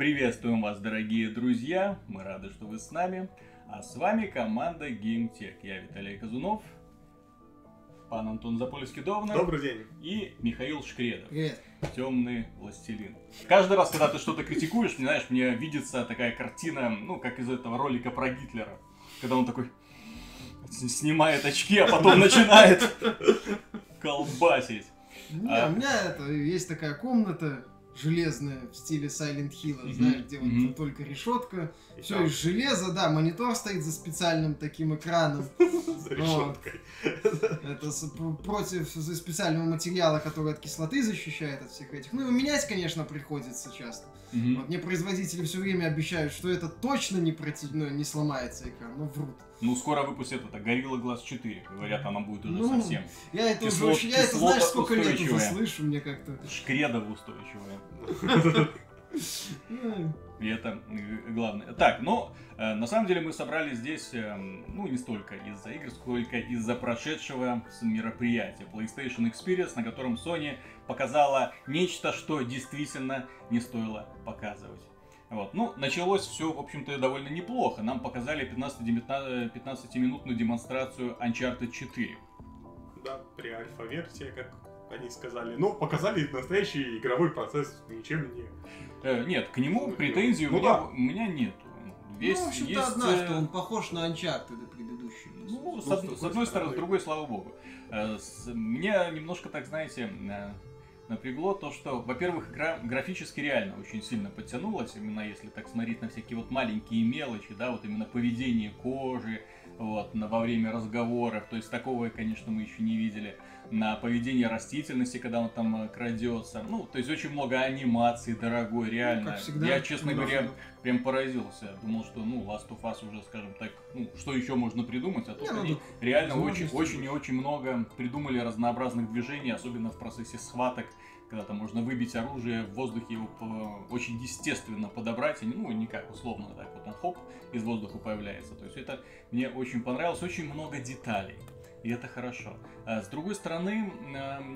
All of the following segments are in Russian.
Приветствуем вас, дорогие друзья. Мы рады, что вы с нами. А с вами команда GameTech. Я Виталий Казунов, пан Антон Запольский-Довнер Добрый день. и Михаил Шкредов. Привет. Темный властелин. Каждый раз, когда ты что-то критикуешь, мне, знаешь, мне видится такая картина, ну, как из этого ролика про Гитлера. Когда он такой снимает очки, а потом начинает колбасить. Не, А. у меня это, есть такая комната железная в стиле Silent Hill, Мгм, знаешь, где вот мгм. только решетка, И все там из железа, да, монитор стоит за специальным таким экраном. За решеткой. Это против специального материала, который от кислоты защищает от всех этих. Ну, и менять, конечно, приходится часто. Вот мне производители все время обещают, что это точно не, ну, не сломается экран, но врут. Ну, скоро выпустят это Gorilla Glass 4. Говорят, она будет уже Ну, совсем Я это Кислот- уже я это знаешь, сколько лет уже слышу, мне как-то. шкредово устойчивая. И это э, главное. Так, ну, э, на самом деле мы собрались здесь, э, ну, не столько из-за игр, сколько из-за прошедшего мероприятия PlayStation Experience, на котором Sony показала нечто, что действительно не стоило показывать. Вот. Ну, началось все, в общем-то, довольно неплохо. Нам показали 15-19 15-минутную демонстрацию Uncharted 4. Да, при альфа-версии, как они сказали. Ну, показали настоящий игровой процесс, ничем не... Э, нет, к нему претензий у, Ну меня, да. у меня нету. Весь, ну, в общем-то, есть, одна, э, что он похож на Uncharted предыдущий. Ну, с, Ну, с другой с одной стороны, с другой, слава богу. Э, с- Меня немножко, так знаете, э, напрягло то, что, во-первых, игра графически реально очень сильно подтянулась, именно если так смотреть на всякие вот маленькие мелочи, да, вот именно поведение кожи, вот, на, во время разговоров, то есть такого, конечно, мы еще не видели, на поведение растительности, когда он там э, крадется, ну, то есть очень много анимации дорогой, реально. как всегда. Я, честно Ну, говоря, да. прям поразился, думал, что, ну, Last of Us уже, скажем так, ну, что еще можно придумать, а тут Не, ну, они реально очень, очень и очень много придумали разнообразных движений, особенно в процессе схваток, когда там можно выбить оружие в воздухе, его по- очень естественно подобрать, ну, не как условно так вот он хоп, из воздуха появляется. То есть это мне очень понравилось, очень много деталей. И это хорошо. А С другой стороны,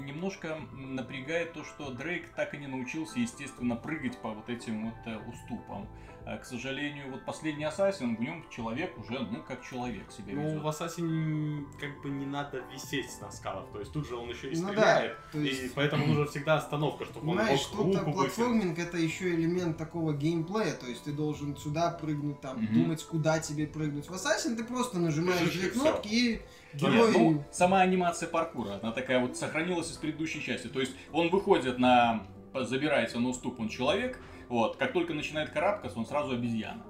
немножко напрягает то, что Дрейк так и не научился, естественно, прыгать по вот этим вот э, уступам. А, К сожалению, вот последний Ассасин, в нем человек уже, ну, как человек себя Ну, ведет. в Ассасине как бы не надо висеть на скалах, то есть тут же он еще и Ну да, стреляет, то и есть- поэтому нужна всегда остановка, чтобы он Понимаешь, мог руку вытянуть. платформинг это еще элемент такого геймплея, то есть ты должен сюда прыгнуть, там, Мгм. думать, куда тебе прыгнуть. В Assassin ты просто нажимаешь две кнопки и герой... нет, ну, сама анимация паркура, она такая вот сохранилась из предыдущей части. То есть он выходит на... забирается на уступ, он человек, вот, как только начинает карабкаться, он сразу обезьяна.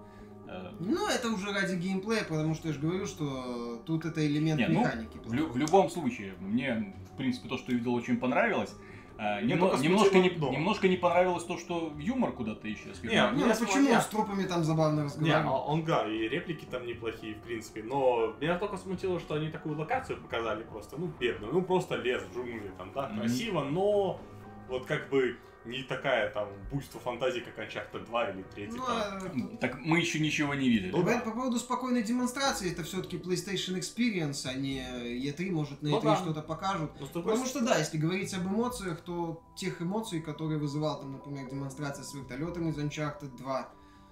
Э, Ну, это уже ради геймплея, потому что я же говорю, что тут это элемент Не, ну, механики. В, лю- в любом случае, мне, в принципе, то, что я видел, очень понравилось. А, Мне немно- только немножко, не, немножко не понравилось то, что юмор куда-то исчез. Не, Не, ну смотрю, почему я- с трупами там забавно Не, разговаривать? а он, да, и реплики там неплохие, в принципе, но меня только смутило, что они такую локацию показали просто, ну, бедную, ну, просто лес в джунгли, там, да, Мгм. красиво, но вот как бы не такая там буйство фантазии, как Uncharted 2 или 3 Ну, там. а тут- Так мы еще ничего не видели. Ну, По- да. По поводу спокойной демонстрации, это все-таки PlayStation Experience, а не E3, может на Ну E3 да. что-то покажут. Другой Потому что да, если говорить об эмоциях, то тех эмоций, которые вызывал там, например, демонстрация с вертолетом из Uncharted 2,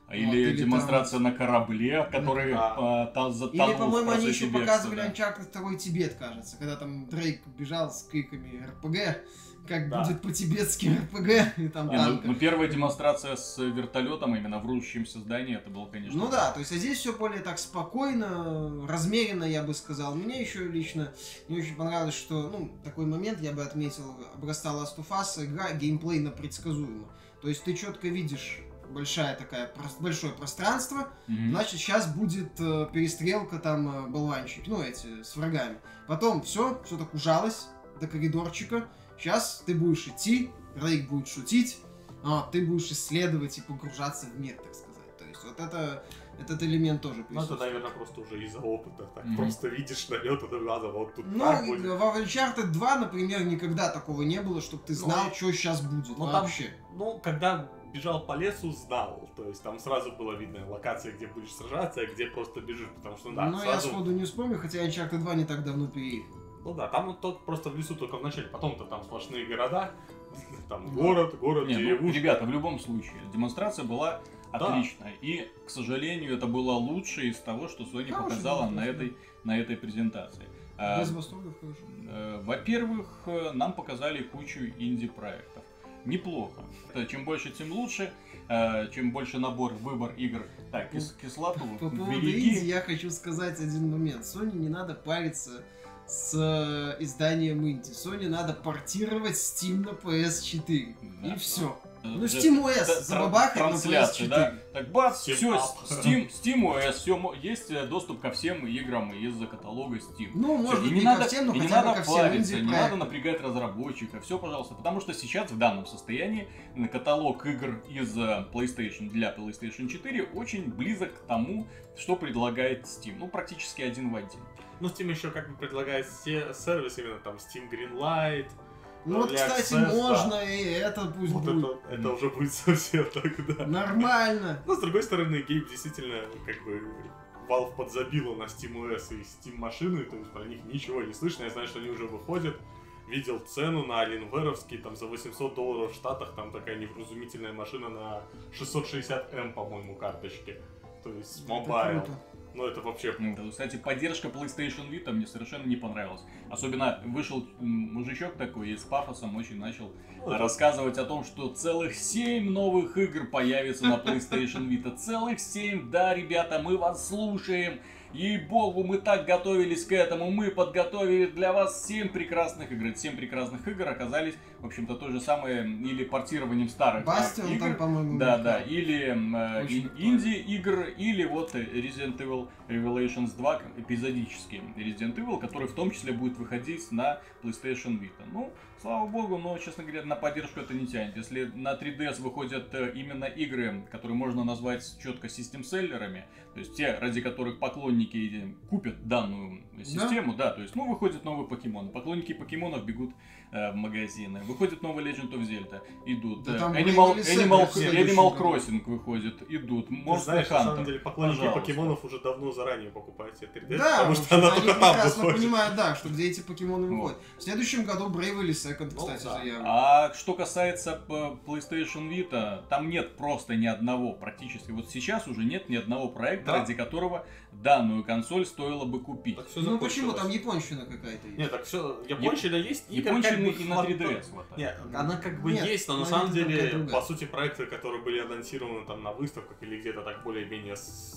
А Или, Вот, или демонстрация на корабле, который Да. а, та- затонул Или, по-моему, они еще бегства, показывали да. Uncharted 2 Тибет, кажется, когда там Дрейк бежал с криками РПГ, как Да. будет по-тибетски РПГ, и там Не, ну, танка. ну, первая демонстрация с вертолетом именно в рушащемся здании, это было, конечно. Ну да, то есть а здесь все более так спокойно, размеренно, я бы сказал. Мне еще лично не очень понравилось, что, ну, такой момент я бы отметил, обрастала Last of Us, игра геймплейно предсказуема. То есть ты четко видишь большая такая, большое пространство, Мгм. значит, сейчас будет э, перестрелка там э, болванчик, ну, эти, с врагами. Потом все, все так ужалось до коридорчика. Сейчас ты будешь идти, Рейк будет шутить, а ты будешь исследовать и погружаться в мир, так сказать. То есть вот это, этот элемент тоже Ну, это, присутствует. наверное, просто уже из-за опыта. Так Мгм. просто видишь налет, это надо вот тут Ну, так будет. в Uncharted 2, например, никогда такого не было, чтобы ты Ну, знал, и- что сейчас будет Ну, там вообще. Ну, когда бежал по лесу, знал. То есть там сразу было видно локация, где будешь сражаться, а где просто бежишь, потому что, да, Но Ну, я сразу... сходу не вспомню, хотя Uncharted 2 не так давно переехал. Ну да, там вот только просто в лесу только в начале, потом-то там сплошные города, там город, город, Не, ну, деревушка. ребята, в любом случае, демонстрация была отличная. И, к сожалению, это было лучшее из того, что Sony Хорошая показала на этой, на этой презентации. А, Без восторгов, хорошо. э, Во-первых, э, нам показали кучу инди-проектов. Неплохо. Это Чем больше, тем лучше. Э, Чем больше набор, выбор игр. Так, кис- кислоту По поводу инди я хочу сказать один момент. Sony не надо париться с э, изданием инди. Sony надо портировать Steam на PS4. Да. И все. Ну, SteamOS Тра- забабахать на трансляции, PS4. да? Так бац, Steam все, Up. Steam, SteamOS, все, есть э, доступ ко всем играм из-за каталога Steam. Ну, Всё, может быть, не не надо, ко всем, но и не хотя бы надо ко всем париться, не надо напрягать разработчика, все, пожалуйста, потому что сейчас в данном состоянии каталог игр из э, PlayStation для PlayStation 4 очень близок к тому, что предлагает Steam, ну практически один в один. Ну, Steam еще как бы предлагает все сервисы, именно там Steam Greenlight. Ну вот, кстати, Access, да. можно и это пусть Вот будет. это, это уже будет совсем тогда. Нормально. Но с другой стороны, Гейб действительно, как бы, Valve подзабила на SteamOS и Steam машины, то есть про них ничего не слышно. Я знаю, что они уже выходят. Видел цену на Alienware'овский, там за 800 долларов в Штатах, там такая невразумительная машина на 660М, по-моему, карточки. То есть Это mobile. круто. Ну это вообще... Ну, Кстати, поддержка PlayStation Vita мне совершенно не понравилась. Особенно вышел мужичок такой и с пафосом очень начал ну, рассказывать о том, что целых 7 новых игр появится на PlayStation Vita. Целых 7, да, ребята, мы вас слушаем. Ей-богу, мы так готовились к этому. Мы подготовили для вас 7 прекрасных игр. Эти 7 прекрасных игр оказались, в общем-то, то же самое, или портированием старых э, Бастион игр. там, по-моему, Да, да, или э, инди-игр, или вот э, Resident Evil Revelations 2, как эпизодический Resident Evil, который в том числе будет выходить на PlayStation Vita. Ну, слава богу, но, честно говоря, на поддержку это не тянет. Если на 3DS выходят э, именно игры, которые можно назвать четко систем-селлерами, то есть те, ради которых поклонники э, купят данную систему, да, то есть, ну, выходят новые покемоны. Поклонники покемонов бегут э, в магазины. Выходит новый Legend of Zelda, идут. Да Э, там Animal, Animal, Animal. Crossing выходит, идут. Monster знаешь, на самом деле, поклонники Пожалуйста. покемонов уже давно заранее покупают себе 3DS, Да, потому что она они только там прекрасно выходит. понимают, да, что где эти покемоны Вот. выходят. В следующем году Bravely Second, Ну, кстати, да. заявлен. А что касается п- PlayStation Vita, там нет просто ни одного практически. Вот сейчас уже нет ни одного проекта, Да. ради которого данную консоль стоило бы купить. Так всё Ну почему, там японщина какая-то есть. Нет, так все, японщина есть, игр как Япончины бы и на хватает. 3DS хватает. Нет, она как бы Нет, есть, но на самом деле, по сути, проекты, которые были анонсированы там на выставках или где-то так более-менее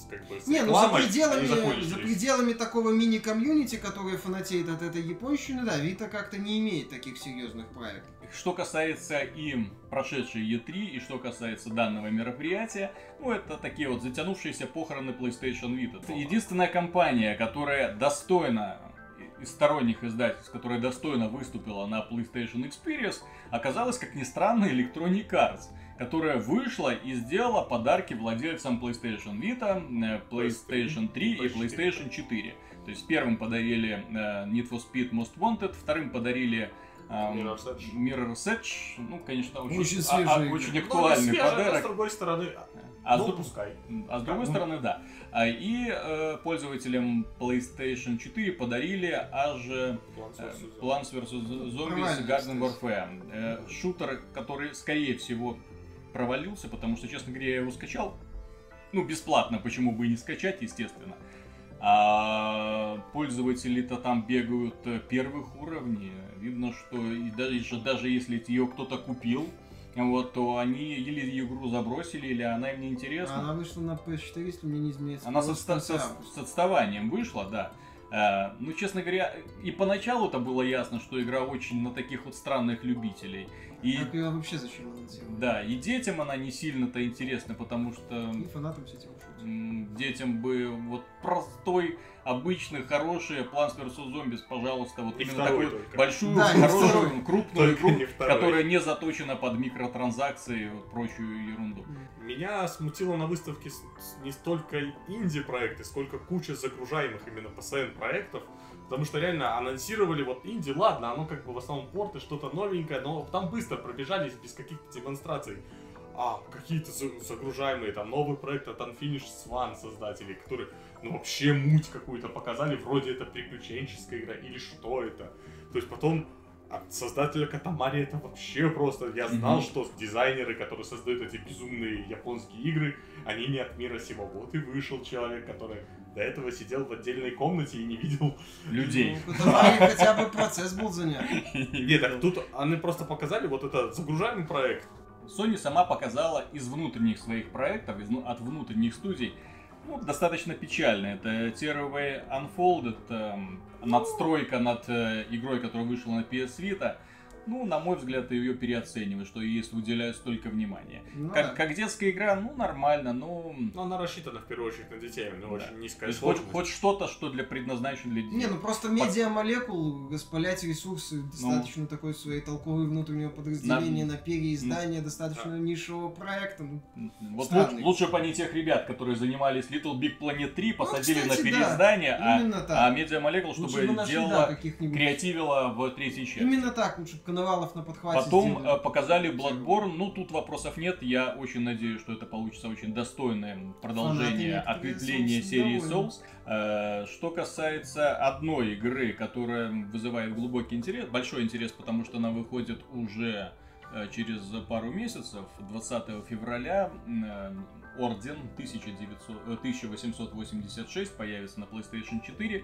как бы, Не, ну за пределами, за пределами такого мини-комьюнити, которое фанатеет от этой японщины, да, Вита как-то не имеет таких серьезных проектов. Что касается и прошедшей E3, и что касается данного мероприятия, ну это такие вот затянувшиеся похороны PlayStation Vita. Это единственная компания, которая достойна из сторонних издательств, которая достойно выступила на PlayStation Experience, оказалась, как ни странно, Electronic Arts, которая вышла и сделала подарки владельцам PlayStation Vita, э, PlayStation 3 и PlayStation 4. То есть первым подарили э, Need for Speed Most Wanted, вторым подарили э, Mirror's Edge. Mirror's Edge, ну, конечно, очень, Очень а- а- игра. очень Ну, актуальный свежая, но подарок. с другой стороны, А, с, ну, друг- пускай. а с другой Ну. стороны, да. А, И э, пользователям PlayStation 4 подарили аж э, Plants vs. Plants vs. Zombies Провальный, Garden. Warfare. Э, Шутер, который, скорее всего, провалился, потому что, честно говоря, я его скачал. Ну, бесплатно, почему бы и не скачать, естественно. А пользователи-то там бегают э, первых уровней. Видно, что и даже, даже если ее кто-то купил, вот, то они или игру забросили, или она им не интересна. Она вышла на PS4, если мне не изменяется. Она конце со- августа. с отставанием вышла, да. Э, ну, честно говоря, и поначалу-то было ясно, что игра очень на таких вот странных любителей. И Как ее вообще зачем анонсировать? да, и детям она не сильно-то интересна, потому что И фанатам м, детям бы вот простой, обычный, хороший Plants vs. Zombies, пожалуйста, вот И именно такую только. большую, Да, хорошую, крупную Только игру, не второй. которая не заточена под микротранзакции и вот прочую ерунду. Меня смутило на выставке с- с- не столько инди-проекты, сколько куча загружаемых именно PSN проектов. Потому что реально анонсировали вот инди, ладно, оно как бы в основном порты, что-то новенькое, но там быстро пробежались без каких-то демонстраций. а, какие-то за- загружаемые, там, новый проект от Unfinished Swan создателей, которые, ну, вообще муть какую-то показали, вроде это приключенческая игра, или что это. То есть потом от создателя Катамари это вообще просто... Я знал, Мгм. что дизайнеры, которые создают эти безумные японские игры, они не от мира сего. Вот и вышел человек, который до этого сидел в отдельной комнате и не видел... Людей. Ну, Катамари хотя бы процесс был занят. Нет, так тут они просто показали вот это загружаемый проект. Sony сама показала из внутренних своих проектов, из, ну, от внутренних студий, ну, достаточно печально. Это Tearaway Unfolded, эм, надстройка над э, игрой, которая вышла на PS Vita. Ну, на мой взгляд, ты ее переоцениваешь, что ей уделяют столько внимания. Ну Как, да. как детская игра, ну, нормально, ну... Но она рассчитана в первую очередь на детей, него Да. очень То низкая есть хоть, сложность. хоть что-то, что для предназначено для детей. Не, ну просто медиамолекул, распылять ресурсы Ну. достаточно такой своей толковой внутреннего подразделения на, переиздание достаточно нишевого проекта. Ну, Вот лучше, лучше бы они тех ребят, которые занимались Little Big Planet 3, посадили Ну, кстати, на да. переиздание, а, именно а так. Media Molecule, чтобы да, делала, креативила в третьей части. Именно так, лучше бы Коновалов на подхвате Потом сделали. э, показали Bloodborne, ну тут вопросов нет, я очень надеюсь, что это получится очень достойное продолжение, Фанаты ответвление Souls серии. Souls. Э, Что касается одной игры, которая вызывает глубокий интерес, большой интерес, потому что она выходит уже э, через пару месяцев, 20 февраля, Орден 1900, э, 1886 появится на PlayStation 4.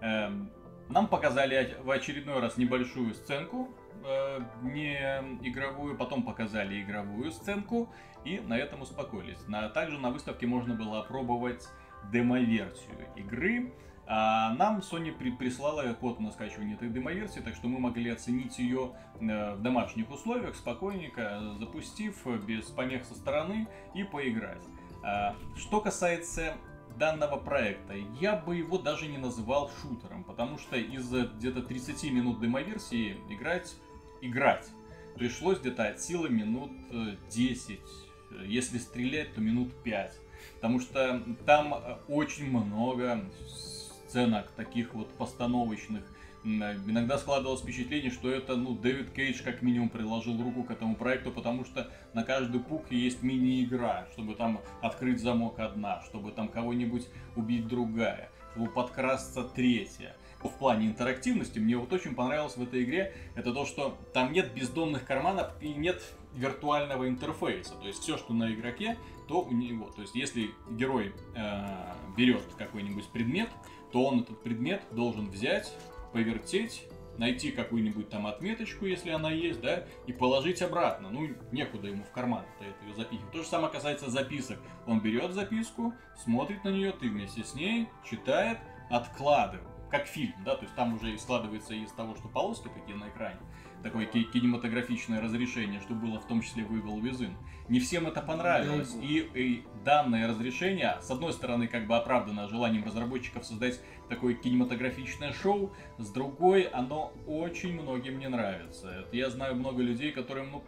Эм, Нам показали в очередной раз небольшую сценку, э, не игровую, потом показали игровую сценку, и на этом успокоились. На, также на выставке можно было опробовать демоверсию игры. А нам Sony при- прислала код на скачивание этой демоверсии, так что мы могли оценить ее э, в домашних условиях, спокойненько, запустив, без помех со стороны и поиграть. А, Что касается данного проекта, я бы его даже не называл шутером, потому что из где-то 30 минут демоверсии играть, играть пришлось где-то от силы минут э, 10, э, если стрелять, то минут 5. Потому что там э, очень много сценок таких вот постановочных. Э, Иногда складывалось впечатление, что это, ну, Дэвид Кейдж как минимум приложил руку к этому проекту, потому что на каждый пук есть мини-игра, чтобы там открыть замок одна, чтобы там кого-нибудь убить другая, чтобы подкрасться третья. В плане интерактивности мне вот очень понравилось в этой игре, это то, что там нет бездонных карманов и нет виртуального интерфейса. То есть все, что на игроке, то у него. То есть если герой э, берет какой-нибудь предмет, то он этот предмет должен взять, повертеть, найти какую-нибудь там отметочку, если она есть, да, и положить обратно. Ну, некуда ему в карман это ее запихивать. То же самое касается записок. Он берет записку, смотрит на нее, ты вместе с ней, читает, откладывает. Как фильм, да, то есть там уже и складывается из того, что полоски такие на экране, такое ки- кинематографичное разрешение, что было в том числе в Evil Within. Не всем это понравилось. И, и данное разрешение, с одной стороны, как бы оправдано желанием разработчиков создать такое кинематографичное шоу, с другой, оно очень многим не нравится. Это Я знаю много людей, которым, ну,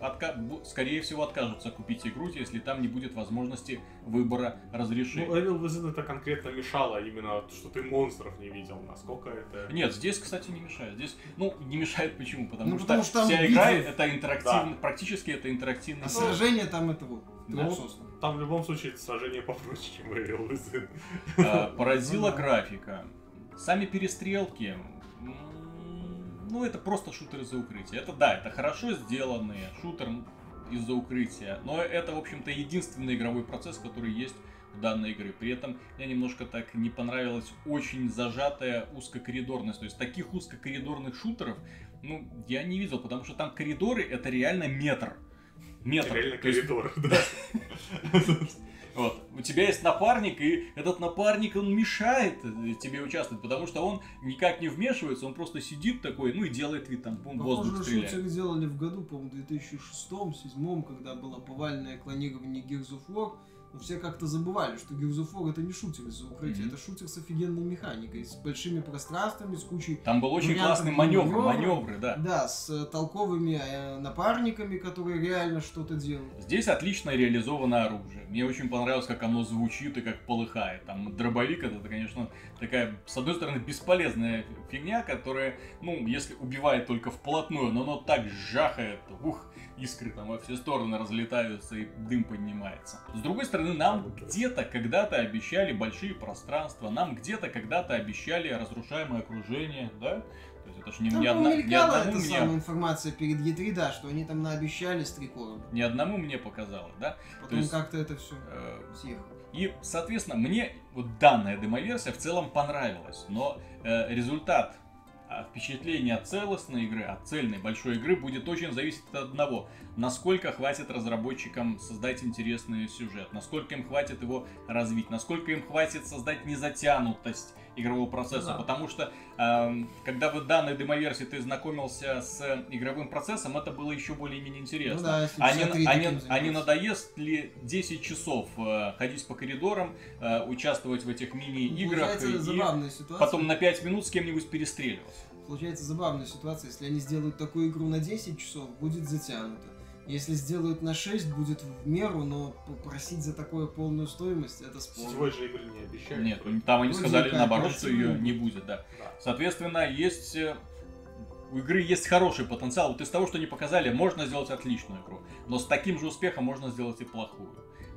отка- скорее всего, откажутся купить игру, если там не будет возможности выбора разрешения. Ну, Evil Within это конкретно мешало именно, что ты монстров не видел, насколько это... Нет, здесь, кстати, не мешает. Здесь, ну, не мешает почему? Потому, Ну, что, потому что вся игра это интерактивно, практически это интерактивный А сражение там это вот. Да. трехсосно. Там в любом случае сражение попроще, чем Evil Within. А, Поразила Ну да. графика. Сами перестрелки. Ну, это просто шутер из-за укрытия. Это да, это хорошо сделанные шутер из-за укрытия. Но это, в общем-то, единственный игровой процесс, который есть в данной игре. При этом мне немножко так не понравилась очень зажатая узкокоридорность. То есть таких узкокоридорных шутеров, ну, я не видел, потому что там коридоры это реально метр. Метр. Реально коридор, да. вот. У тебя есть напарник, и этот напарник, он мешает тебе участвовать, потому что он никак не вмешивается, он просто сидит такой, ну и делает вид, там, бум, воздух Похоже, стреляет. шутеры делали в году, по-моему, 2006-2007, когда было повальное клонирование Gears of War. Но все как-то забывали, что Gears of War это не шутер из-за укрытия, Мгм. это шутер с офигенной механикой, с большими пространствами, с кучей Там был очень классный маневр, маневра. маневры, да. Да, с э, толковыми э, напарниками, которые реально что-то делают. Здесь отлично реализовано оружие. Мне очень понравилось, как оно звучит и как полыхает. Там дробовик это, конечно, такая, с одной стороны, бесполезная фигня, которая, ну, если убивает только вплотную, но оно так жахает, ух, искры там во все стороны разлетаются и дым поднимается. С другой стороны, нам где-то когда-то обещали большие пространства, нам где-то когда-то обещали разрушаемое окружение, да? То есть это ж не, Там не, одна- помелькала одному эта мне... самая информация перед E3, да, что они там наобещали с три короба. Ни одному мне показалось, да? Потом есть, как-то это все Э, съехало. И, соответственно, мне вот данная демоверсия в целом понравилась, но э, результат впечатление от целостной игры, от цельной большой игры будет очень зависеть от одного. Насколько хватит разработчикам создать интересный сюжет, насколько им хватит его развить, насколько им хватит создать незатянутость игрового процесса. Да. Потому что, эм, когда в данной демоверсии ты знакомился с игровым процессом, это было еще более-менее интересно. Ну да, если А не, три а, не, а не надоест ли 10 часов э, ходить по коридорам, э, участвовать в этих мини-играх и ситуация. потом на 5 минут с кем-нибудь перестреливаться? Получается забавная ситуация. Если они сделают такую игру на 10 часов, будет затянуто. Если сделают на 6, будет в меру, но попросить за такое полную стоимость, это спорно. Сетевой же игры не обещали. Нет, там они Вроде сказали как, наоборот, что ее кооперативная. не будет, да. Да. Соответственно, есть э, у игры есть хороший потенциал. Вот из того, что они показали, можно сделать отличную игру. Но с таким же успехом можно сделать и плохую.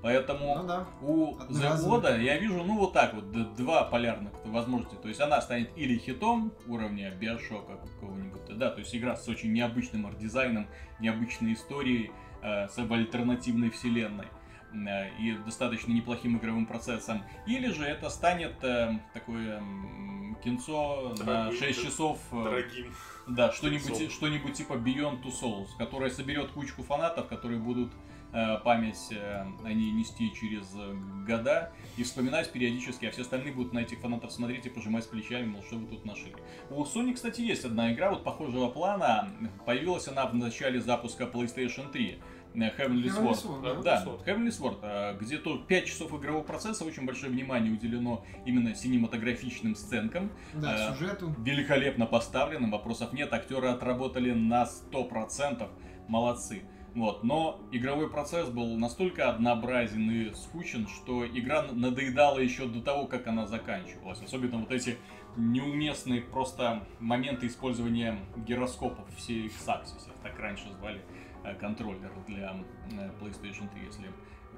Поэтому Ну да. у. Oda я вижу, ну вот так вот, два полярных возможности. То есть она станет или хитом уровня Биошока какого-нибудь, да, то есть игра с очень необычным арт-дизайном, необычной историей, э, с альтернативной вселенной э, и достаточно неплохим игровым процессом. Или же это станет э, такое м, кинцо на Дорогим, 6 да. часов. э, Дорогим. Да, что-нибудь, что-нибудь типа Beyond Two Souls, которая соберет кучку фанатов, которые будут э, память э, о ней нести через э, года и вспоминать периодически, а все остальные будут на этих фанатов смотреть и пожимать плечами, мол, что вы тут нашли. У Sony, кстати, есть одна игра вот похожего плана. Появилась она в начале запуска PlayStation 3. Э, Heavenly Sword. Sword, Да, Sword. Heavenly Sword, э, где то 5 часов игрового процесса, очень большое внимание уделено именно синематографичным сценкам Да, Э, сюжету. великолепно поставленным, вопросов нет, актеры отработали на 100%, молодцы. Вот, но игровой процесс был настолько однообразен и скучен, что игра надоедала еще до того, как она заканчивалась. Особенно вот эти неуместные просто моменты использования гироскопов в Series Axis, их так раньше звали э, контроллер для э, PlayStation 3, если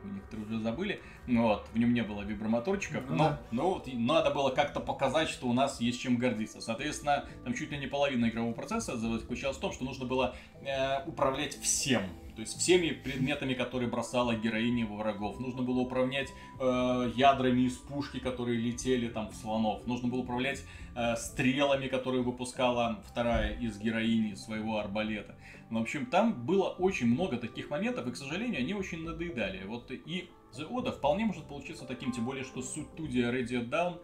вы некоторые уже забыли. Ну Вот, в нем не было вибромоторчиков, Ну но, да. но вот надо было как-то показать, что у нас есть чем гордиться. Соответственно, там чуть ли не половина игрового процесса заключалась в том, что нужно было э, управлять всем. То есть всеми предметами, которые бросала героиня во врагов. Нужно было управлять э, ядрами из пушки, которые летели там в слонов. Нужно было управлять э, стрелами, которые выпускала вторая из героини своего арбалета. Ну, в общем, там было очень много таких моментов, и, к сожалению, они очень надоедали. Вот и The Oda вполне может получиться таким, тем более, что студия Ready Down,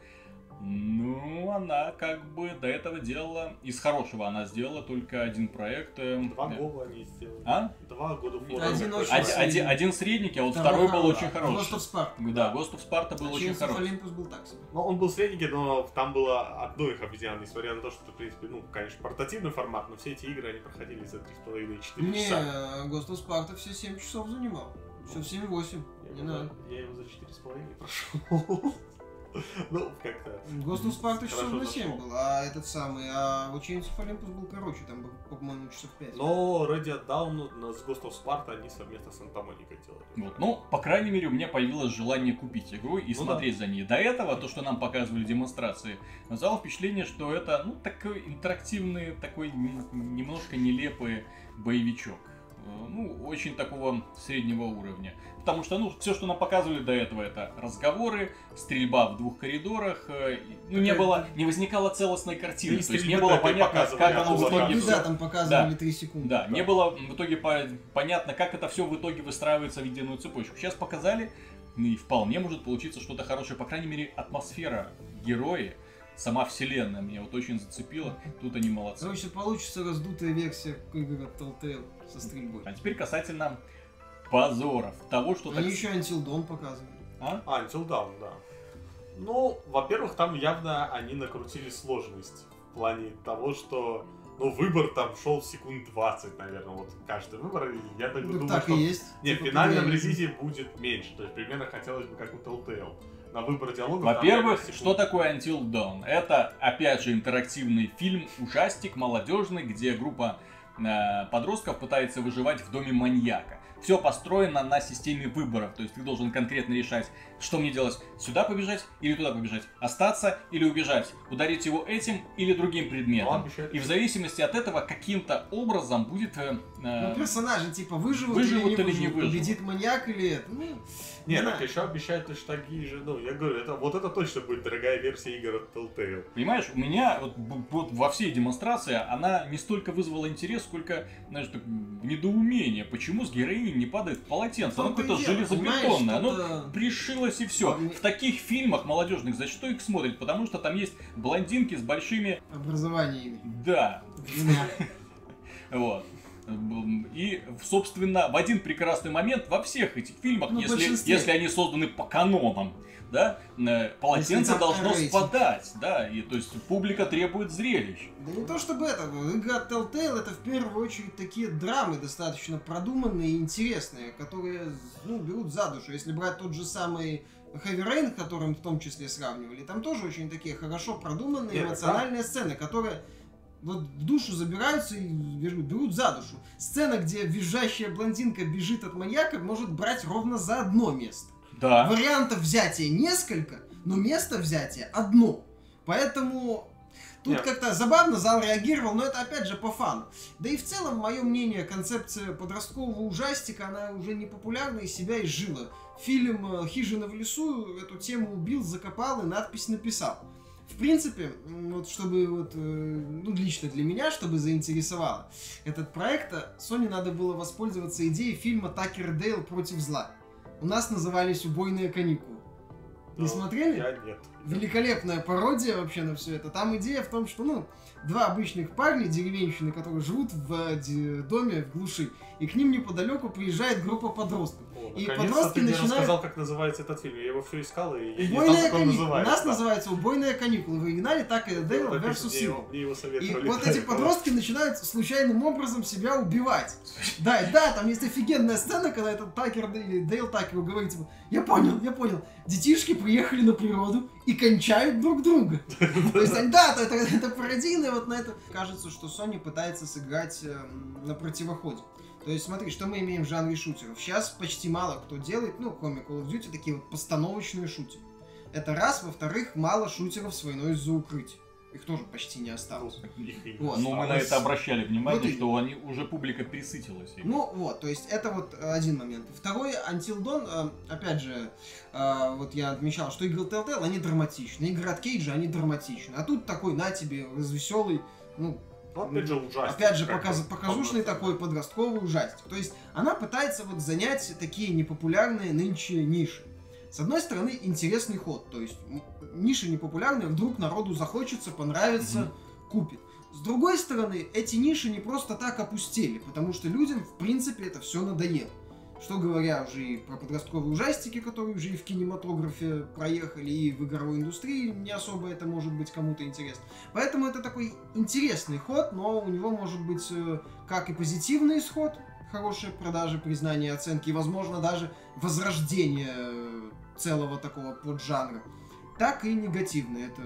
ну, она как бы до этого делала, из хорошего она сделала только один проект. э, Два года они сделали. А? Два года Один фора. очень Один, средний. один- один средненький, а вот Второй второй был хороший. очень хороший. Ghost of Sparta. Да, Ghost of Sparta был А очень хороший. Olympus был так себе. Ну, он был средненький, но там было одно их обезьян, несмотря на то, что, в принципе, ну, конечно, портативный формат, но все эти игры, они проходили за 3,5-4 Не, часа. Ghost of Sparta все 7 часов занимал. Все в 7-8. Я Не надо. я его за 4,5 прошел. Ну, как-то. Ghost of Sparta часов на 7 зашел. был, а этот самый, а Chains of Olympus был короче, там по-моему, часов 5. Но Ready Down с Ghost of Sparta они совместно с Monica делали. Вот. Ну, по крайней мере, у меня появилось желание купить игру и Ну смотреть за ней. До этого, то, что нам показывали демонстрации, назвало впечатление, что это, ну, такой интерактивный, такой немножко нелепый боевичок. Э, Ну, очень такого среднего уровня. Потому что, ну, все, что нам показывали до этого, это разговоры, стрельба в двух коридорах. э, Ну, не было, не возникало целостной картины. Да То есть не было понятно, как оно в то итоге да, там показывали 3 секунды. да, Да. не было в итоге по- понятно, как это все в итоге выстраивается в единую цепочку. Сейчас показали, и вполне может получиться что-то хорошее. По крайней мере, атмосфера, герои, сама вселенная меня вот очень зацепила. Тут они молодцы. Короче, получится раздутая версия игр от Telltale со стрельбой. А теперь касательно позоров. Того, что Они так... еще Until Dawn показывали. А? А, Until Dawn, да. Ну, во-первых, там явно они накрутили сложность в плане того, что ну, выбор там шел секунд 20, наверное, вот каждый выбор. И я так Ну, думаю, так что и есть. не, в Типа, финальном когда- релизе будет меньше. То есть примерно хотелось бы как у Telltale. На выбор диалогов. там, Во-первых, наверное, что секунд- такое Until Dawn? Это, опять же, интерактивный фильм, ужастик, молодежный, где группа подростков пытается выживать в доме маньяка. Все построено на системе выборов, то есть ты должен конкретно решать, что мне делать, сюда побежать или туда побежать, остаться или убежать, ударить его этим или другим предметом. И в зависимости от этого каким-то образом будет... э, э, Ну, персонажи, типа, выживут, выживут или не или не выживут, победит маньяк или это. Ну, Не, знаю. так еще обещают точно такие же. Ну, я говорю, это, вот это точно будет дорогая версия игр от Telltale. Понимаешь, у меня вот, вот во всей демонстрации она не столько вызвала интерес, сколько, знаешь, так, недоумение. Почему с героиней не падает полотенце? Оно и какое-то железобетонное. Оно что-то- пришилось и все. В таких фильмах молодежных за что их смотрят? Потому что там есть блондинки с большими... образованиями. Да, вот. И, собственно, в один прекрасный момент во всех этих фильмах, Ну, если, если они созданы по канонам, да, э, полотенце должно рейтинг. спадать, да, и то есть публика требует зрелищ. Да не то чтобы это, игра Telltale это в первую очередь такие драмы достаточно продуманные и интересные, которые ну, берут за душу. Если брать тот же самый Heavy Rain, которым в том числе сравнивали, там тоже очень такие хорошо продуманные Нет, эмоциональные сцены, которые вот в душу забираются и беру- берут за душу. Сцена, где визжащая блондинка бежит от маньяка, может брать ровно за одно место. Да. Вариантов взятия несколько, но место взятия одно. Поэтому тут как-то забавно зал реагировал, но это опять же по фану. Да и в целом, мое мнение, концепция подросткового ужастика, она уже не популярна и себя изжила. Фильм э, «Хижина в лесу» эту тему убил, закопал и надпись написал. В принципе, вот чтобы вот, э, ну, лично для меня, чтобы заинтересовало этот проект, э, Sony надо было воспользоваться идеей фильма «Такер Дейл против зла». У нас назывались «Убойные каникулы». Не Ну, смотрели? Я нет. Великолепная пародия вообще на все это. Там идея в том, что, ну, два обычных парня, деревенщины, которые живут в э, доме в глуши, и к ним неподалеку приезжает группа подростков. О, И подростки ты мне начинают- рассказал, как называется этот фильм. Я его все искал, и я не знал, как он каникулы. У называется. нас да. называется «Убойные каникулы». В оригинале так и Дейл Вот его- Evil. Мне его И советовали. вот эти подростки начинают случайным образом себя убивать. Да, и да, там есть офигенная сцена, когда этот Такер или Дейл Такеру говорит, типа, я понял, я понял, детишки приехали на природу и кончают друг друга. То есть, они- да, это, это пародийно вот на это. Кажется, что Sony пытается сыграть эм, на противоходе. То есть, смотри, что мы имеем в жанре шутеров. Сейчас почти мало кто делает, ну, кроме Call of Duty, такие вот постановочные шутеры. Это раз. Во-вторых, мало шутеров с войной за укрытие. Их тоже почти не осталось. Вот. Ну, мы на это обращали внимание, Вот и- что они уже публика присытилась. ими. Ну вот, то есть это вот э, один момент. Второй, Until Dawn, э, опять же, э, вот я отмечал, что игры Telltale, они драматичны. Игры от Кейджа, они драматичны. А тут такой, на тебе, развеселый, ну, Ну, опять же, ужасно. опять же, показ- показушный такой подростковый ужастик. То есть она пытается вот занять такие непопулярные нынче ниши. С одной стороны, интересный ход. То есть ниши непопулярные, вдруг народу захочется, понравится, Мгм. купит. С другой стороны, эти ниши не просто так опустели, потому что людям, в принципе, это все надоело. Что говоря уже и про подростковые ужастики, которые уже и в кинематографе проехали, и в игровой индустрии не особо это может быть кому-то интересно. Поэтому это такой интересный ход, но у него может быть э, как и позитивный исход, хорошие продажи, признание, оценки, и, возможно, даже возрождение э, целого такого поджанра, так и негативный. Это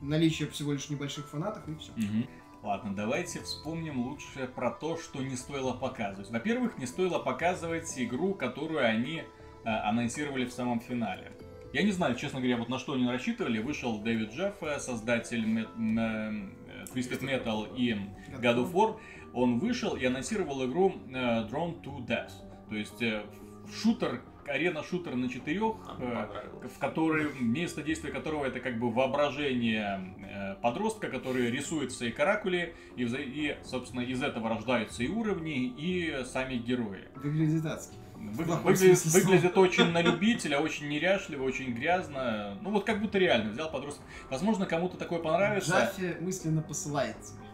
наличие всего лишь небольших фанатов и все. Мгм. Ладно, давайте вспомним лучше про то, что не стоило показывать. Во-первых, не стоило показывать игру, которую они э, анонсировали в самом финале. Я не знаю, честно говоря, вот на что они рассчитывали. Вышел Дэвид Джефф, создатель Met- м, э, Twisted Metal и God of War. Он вышел и анонсировал игру э, Drone to Death. То есть э, шутер, арена-шутер на четырех, понравилось. в который место действия которого это как бы воображение э, подростка, который рисует свои каракули, и, и, собственно, из этого рождаются и уровни, и сами герои. Выглядит адски. Вы- выглядит, выглядит очень на любителя, очень неряшливо, очень грязно. Ну вот как будто реально взял подростка. Возможно, кому-то такое понравится. Джаффи мысленно посылает тебе.